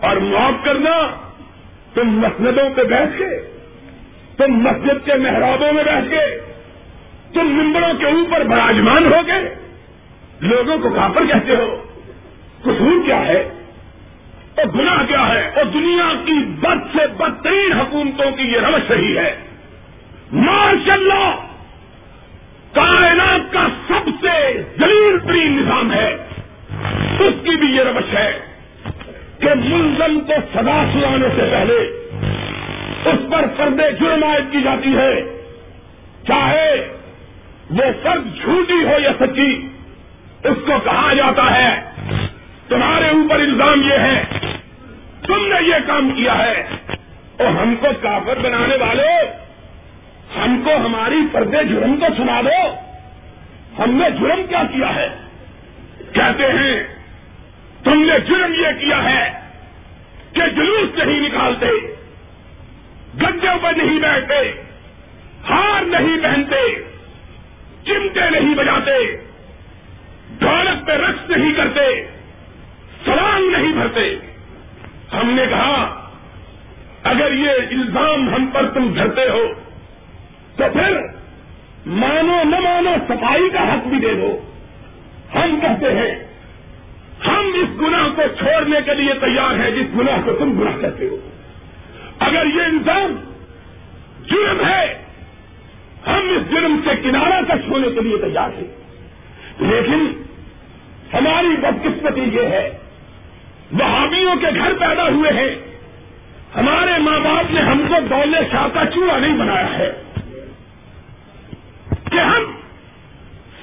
اور معاف کرنا، تم مسجدوں پہ بیٹھ کے، تم مسجد کے محرابوں میں بیٹھ کے تم ممبروں کے اوپر براجمان ہو گئے۔ لوگوں کو کافر کہتے ہو۔ قصور کیا ہے؟ اور گناہ کیا ہے؟ اور دنیا کی بد سے بدترین حکومتوں کی یہ روش رہی ہے۔ ماشاء اللہ کائنات کا سب سے ذلیل ترین نظام ہے۔ اس کی بھی یہ روش ہے کہ ملزم کو سدا سنانے سے پہلے اس پر پردے جرم عائد کی جاتی ہے۔ چاہے وہ فرد جھوٹی ہو یا سچی، اس کو کہا جاتا ہے، تمہارے اوپر الزام یہ ہے، تم نے یہ کام کیا ہے۔ اور ہم کو کافر بنانے والے، ہم کو ہماری پردے جرم کو سنا دو۔ ہم نے جرم کیا کیا ہے؟ کہتے ہیں، تم نے جرم یہ کیا ہے کہ جلوس نہیں نکالتے گڈوں پر نہیں بیٹھتے، ہار نہیں پہنتے۔ چمٹے نہیں بجاتے، دولت پہ رقص نہیں کرتے سلام نہیں بھرتے۔ ہم نے کہا، اگر یہ الزام ہم پر تم دھرتے ہو، تو پھر مانو نہ مانو صفائی کا حق بھی دے دو۔ ہم کہتے ہیں، ہم اس گناہ کو چھوڑنے کے لیے تیار ہیں جس گناہ کو تم گناہ کہتے ہو۔ اگر یہ الزام جرم ہے ہم اس جرم سے کنارہ کش ہونے کے لیے تیار ہیں۔ لیکن ہماری بدقسمتی یہ ہے، وہابیوں کے گھر پیدا ہوئے ہیں۔ ہمارے ماں باپ نے ہم کو دولے شاہ کا چوڑا نہیں بنایا ہے۔ کہ ہم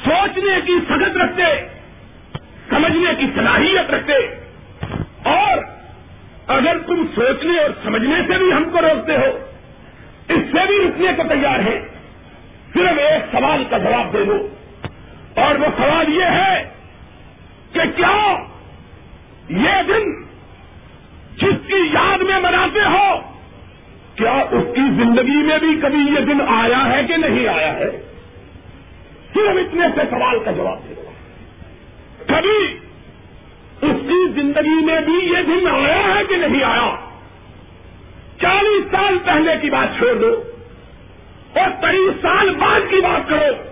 سوچنے کی سگت رکھتے، سمجھنے کی صلاحیت رکھتے۔ اور اگر تم سوچنے اور سمجھنے سے بھی ہم کو روکتے ہو، اس سے بھی رکنے کو تیار ہے صرف ایک سوال کا جواب دے دو۔ اور وہ سوال یہ ہے کہ کیا یہ دن جس کی یاد میں مناتے ہو، کیا اس کی زندگی میں بھی کبھی یہ دن آیا ہے کہ نہیں آیا ہے؟ صرف اتنے سے سوال کا جواب دے دو۔ کبھی اس کی زندگی میں بھی یہ دن آیا ہے کہ نہیں آیا؟ چالیس سال پہلے کی بات چھوڑ دو۔ اور تیئیس سال بعد کی بات کرو،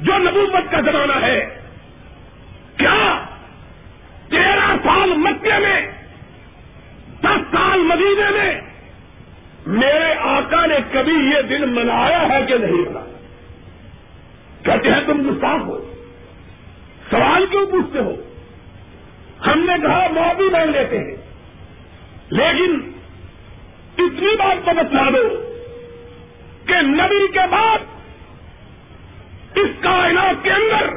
جو نبوت کا زمانہ ہے۔ کیا تیرہ سال مکے میں، دس سال مدینے میں میرے آقا نے کبھی یہ دن منایا ہے کہ نہیں منایا کہتے ہیں تم گستاخ ہو۔ سوال کیوں پوچھتے ہو؟ ہم نے کہا، معافی مان لیتے ہیں۔ لیکن اتنی بات تو بتلا دو کہ نبی کے بعد اس کائنات کے اندر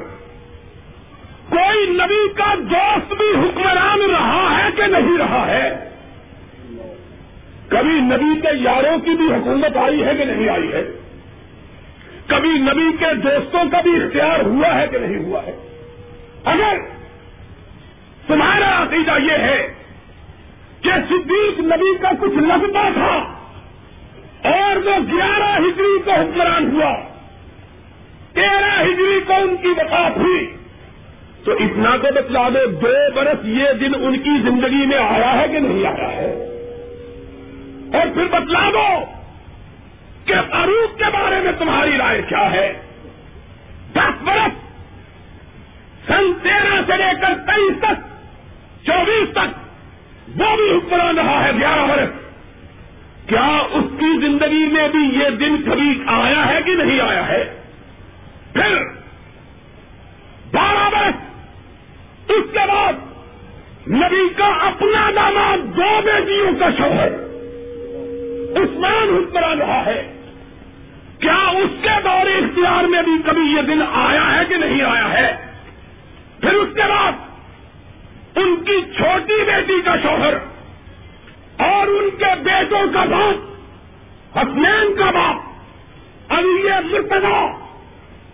کوئی نبی کا دوست بھی حکمران رہا ہے کہ نہیں رہا ہے؟ کبھی نبی کے یاروں کی بھی حکومت آئی ہے کہ نہیں آئی ہے؟ کبھی نبی کے دوستوں کا بھی اختیار ہوا ہے کہ نہیں ہوا ہے؟ اگر تمہارا عقیدہ یہ ہے کہ صدیق نبی کا کچھ لگتا تھا اور وہ گیارہ ہجری کو حکمران ہوا، تیرہ ہجری کو ان کی وقات ہوئی۔ تو اتنا تو بتلا دو دو برس یہ دن ان کی زندگی میں آیا ہے کہ نہیں آیا ہے؟ اور پھر بتلا دو کہ فاروق کے بارے میں تمہاری رائے کیا ہے؟ دس برس، سن تیرہ سے لے کر تیئیس تک، چوبیس تک، وہ بھی حکمران رہا ہے، گیارہ برس۔ کیا اس کی زندگی میں بھی یہ دن کبھی آیا ہے کہ نہیں آیا ہے؟ پھر بارہ برس، اس کے بعد نبی کا اپنا داماد دو بیٹیوں کا شوہر عثمان حکمران رہا ہے۔ کیا اس کے دور اختیار میں بھی کبھی یہ دن آیا ہے کہ نہیں آیا ہے؟ پھر اس کے بعد ان کی چھوٹی بیٹی کا شوہر اور ان کے بیٹوں کا باپ، حسنین کا باپ ابھی یہ مرتبہ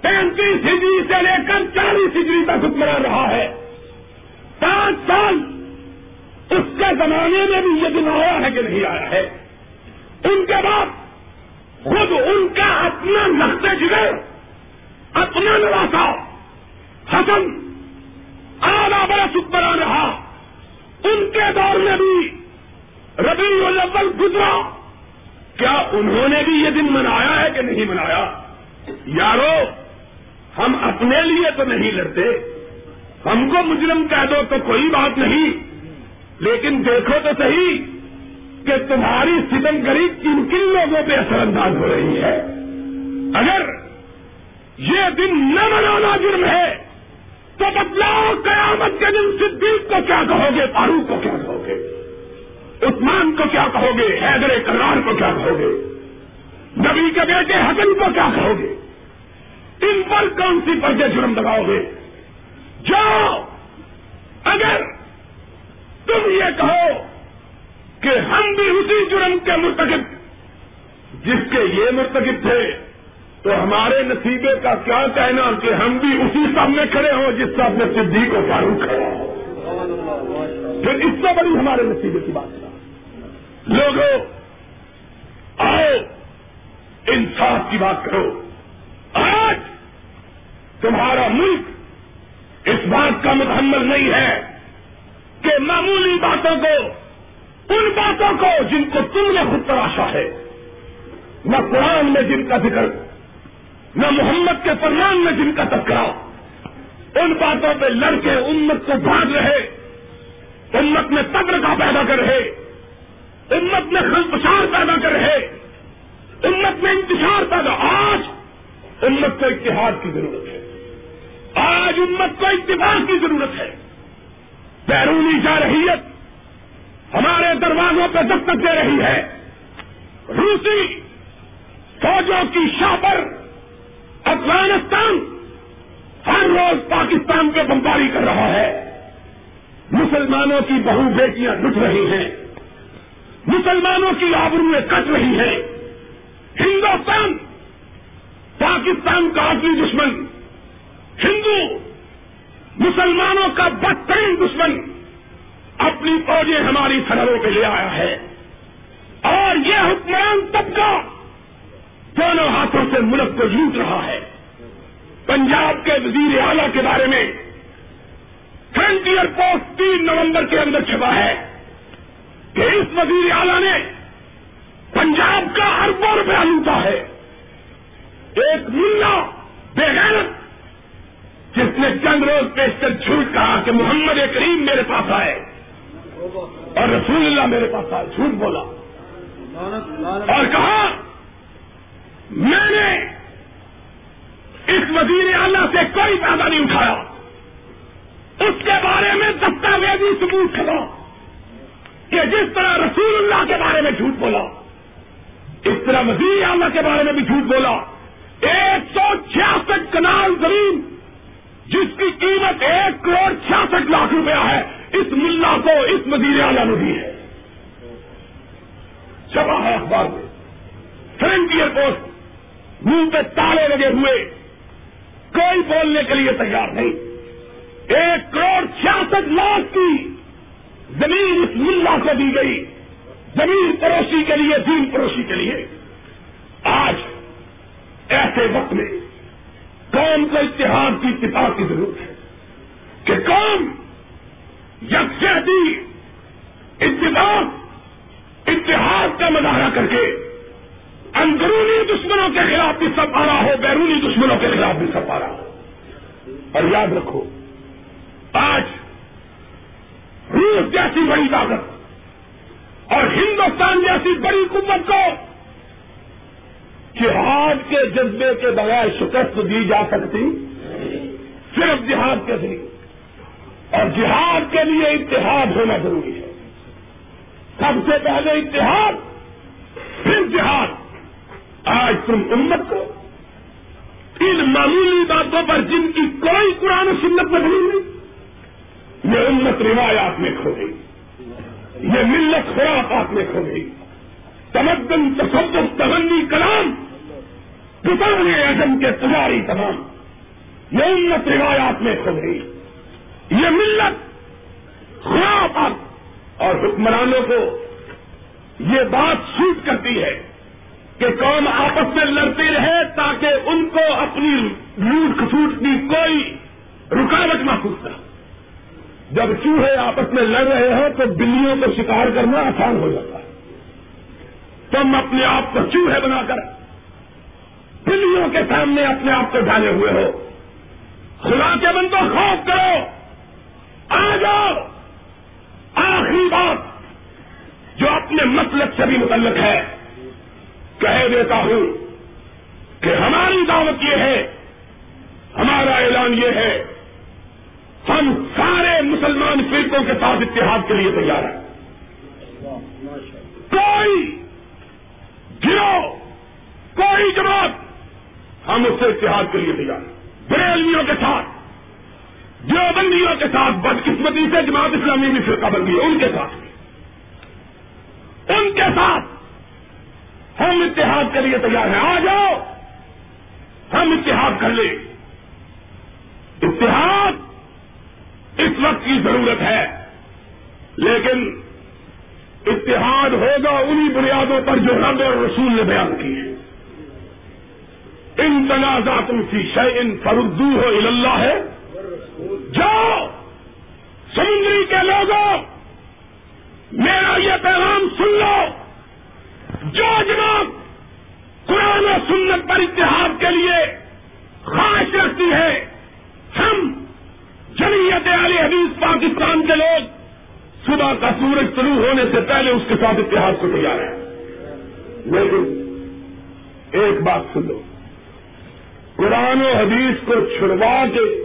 پینتیس ہجری سے لے کر چالیس ہجری تک حکمران رہا ہے۔ پانچ سال اس کے زمانے میں بھی یہ دن آیا ہے کہ نہیں آیا ہے۔ ان کے بعد خود ان کا اپنا نقطۂ جگر، اپنا نواسا، حسن آدھا برس حکمران رہا۔ ان کے دور میں بھی ربی الاول گزرا۔ کیا انہوں نے بھی یہ دن منایا ہے کہ نہیں منایا؟ یارو، ہم اپنے لیے تو نہیں لڑتے۔ ہم کو مجرم کہہ دو تو کوئی بات نہیں۔ لیکن دیکھو تو صحیح کہ تمہاری ستم گری کن کن لوگوں پہ اثر انداز ہو رہی ہے۔ اگر یہ دن نہ منانا جرم ہے، تو بدلاؤ قیامت کے دن صدیق کو کیا کہو گے، فاروق کو کیا کہو گے؟ عثمان کو کیا کہو گے؟ حیدر کرار کو کیا کہو گے؟ نبی کے بیٹے حسن کو کیا کہو گے؟ ان پر کون سی پردے جرم لگاؤ گے؟ جو اگر تم یہ کہو کہ ہم بھی اسی جرم کے مرتکب، جس کے یہ مرتکب تھے، تو ہمارے نصیبے کا کیا کہنا کہ ہم بھی اسی سب میں کھڑے ہوں جس سب میں صدیق کو فاروق کھڑا ہو پھر اس سے بڑی ہمارے نصیبے کی بات ہے۔ لوگوں، آؤ، انصاف کی بات کرو۔ آج تمہارا ملک اس بات کا مکمل نہیں ہے کہ معمولی باتوں کو، ان باتوں کو جن کو تم نے خود تراشا ہے، نہ قرآن میں جن کا ذکر، نہ محمد کے فرمان میں جن کا تذکرہ، ان باتوں پہ لڑ کے امت کو بھاگ رہے، امت میں تبر کا پیدا کر رہے۔ امت میں خلفشار پیدا کر رہے امت میں انتشار پیدا۔ آج امت کو اتحاد کی ضرورت ہے۔ آج امت کو اتفاق کی ضرورت ہے۔ بیرونی جارحیت ہمارے دروازوں پہ دستک دے رہی ہے۔ روسی فوجوں کی شاہ پر افغانستان ہر روز پاکستان کے بمباری کر رہا ہے۔ مسلمانوں کی بہو بیٹیاں لٹ رہی ہیں۔ مسلمانوں کی آبرویں کٹ رہی ہیں ہندوستان، پاکستان کا اصلی دشمن، ہندو، مسلمانوں کا بدترین دشمن اپنی فوجیں ہماری سرحدوں پہ لے آیا ہے۔ اور یہ حکمران طبقہ دونوں ہاتھوں سے ملک کو لوٹ رہا ہے۔ پنجاب کے وزیر اعلیٰ کے بارے میں فرنٹیئر پوسٹ تین نومبر کے اندر چھپا ہے۔ کہ اس وزیر اعلیٰ نے پنجاب کا اربوں روپیہ لوٹا ہے۔ ایک ملا بےغیرت جس نے چند روز پیشکر جھوٹ کہا کہ محمد کریم میرے پاس آئے اور رسول اللہ میرے پاس آئے، جھوٹ بولا۔ اور کہا، میں نے اس وزیر اعلیٰ سے کوئی پیدا نہیں اٹھایا۔ اس کے بارے میں دستاویزی ثبوت کھڑا کہ جس طرح رسول اللہ کے بارے میں جھوٹ بولا، اس طرح وزیر اعلیٰ کے بارے میں بھی جھوٹ بولا، ایک سو چھیاسٹھ کنال زمین، جس کی قیمت ایک کروڑ چھیاسٹھ لاکھ روپیہ ہے، اس ملا کو، اس وزیر اعلیٰ نے دی ہے۔ چھپا ہے اخبار میں۔ فرنٹیئر پوسٹ، منہ پہ تالے لگے ہوئے۔ کوئی بولنے کے لیے تیار نہیں۔ ایک کروڑ چھیاسٹھ لاکھ کی زمین اس ملا کو دی گئی۔ زمین پڑوسی کے لیے، دین پڑوسی کے لیے۔ آج ایسے وقت میں قوم کو اتحاد کی کتاب کی ضرورت ہے کہ قوم یکجہتی اتفاق، اتحاد کا مظاہرہ کر کے اندرونی دشمنوں کے خلاف بھی سب آ رہا ہو، بیرونی دشمنوں کے خلاف بھی سب آ رہا ہو۔ اور یاد رکھو آج روس جیسی بڑی طاقت اور ہندوستان جیسی بڑی قوت کو جہاد کے جذبے کے بغیر شکست دی جا سکتی، صرف جہاد کے ذریعے اور جہاد کے لیے اتحاد ہونا ضروری ہے۔ سب سے پہلے اتحاد، پھر جہاد۔ آج تم امت کو ان معمولی باتوں پر جن کی کوئی قرآن سنت میں نہیں یہ امت روایات میں کھو گئی۔ یہ ملت خرافات میں کھو گئی۔ تمدن، تصدق تغنی کلام۔ پتانے اعظم کے پجاری تمام۔ یہ امت روایات میں کھو گئی۔ یہ ملت خرافات اور حکمرانوں کو یہ بات سوٹ کرتی ہے کہ قوم آپس میں لڑتی رہے تاکہ ان کو اپنی لوٹ کھسوٹ کی کوئی رکاوٹ محسوس نہ جب چوہے آپس میں لڑ رہے ہوں تو بلیوں کو شکار کرنا آسان ہو جاتا ہے۔ تم اپنے آپ کو چوہے بنا کر بلیوں کے سامنے اپنے آپ کو ڈالے ہوئے ہو۔ خدا کے بندو خوف کرو۔ آ جاؤ۔ آخری بات جو اپنے مطلب سے بھی متعلق ہے، کہہ دیتا ہوں کہ ہماری دعوت یہ ہے، ہمارا اعلان یہ ہے ہم سارے مسلمان فرقوں کے ساتھ اتحاد کے لیے تیار ہیں۔ کوئی گروہ، کوئی جماعت ہم اس سے اتحاد کے لیے تیار ہیں۔ بریلویوں کے ساتھ، دیوبندیوں کے ساتھ، بدقسمتی سے جماعت اسلامی بھی فرقہ بندی ہے، ان کے ساتھ۔ ان کے ساتھ ہم اتحاد کے لیے تیار ہیں۔ آ جاؤ، ہم اتحاد کر لیں۔ اتحاد اس وقت کی ضرورت ہے۔ لیکن اتحاد ہوگا انہی بنیادوں پر جو رب اور رسول نے بیان کی ہے ان تنازعات کی شے ان فردو ہو اللہ۔ ہے جاؤ، سمندری کے لوگوں، میرا یہ پیغام سن لو۔ جو جناب قرآن و سنت پر اتحاد کے لیے خواہش رکھتی ہے، ہم جمعیت علی حدیث پاکستان کے لوگ صبح کا سورج شروع ہونے سے پہلے اس کے ساتھ اتحاد کو تیار ہے لیکن ایک بات سن لو۔ قرآن و حدیث کو چھڑوا کے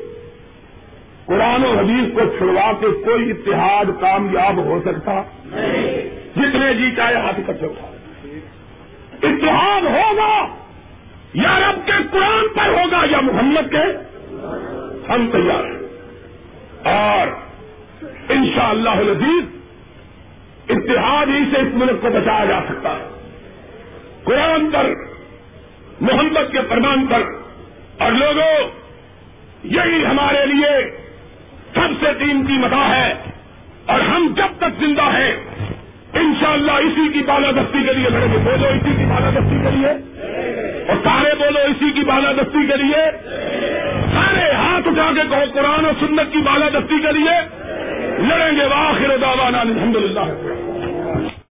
قرآن و حدیث کو چھڑوا کے کوئی اتحاد کامیاب ہو سکتا؟ جتنے جی چاہے ہاتھ اکٹھے اٹھا اتحاد ہوگا یا رب کے قرآن پر ہوگا یا محمد کے؟ ہم تیار ہیں۔ اور ان شاء اللہ اتحاد ہی سے اس ملک کو بچایا جا سکتا ہے۔ قرآن پر محمد کے فرمان پر، اور لوگوں، یہی ہمارے لیے سب سے قیمتی متا ہے۔ اور ہم جب تک زندہ ہیں، انشاءاللہ اسی کی بالادستی کے لیے لڑیں گے۔ بولو، اسی کی بالادستی کے لیے۔ اور سارے بولو اسی کی بالادستی کے لیے؟ سارے ہاتھ اٹھا کے کہو قرآن و سنت کی بالادستی کے لیے؟ لڑیں گے واخر دعوانا الحمد للہ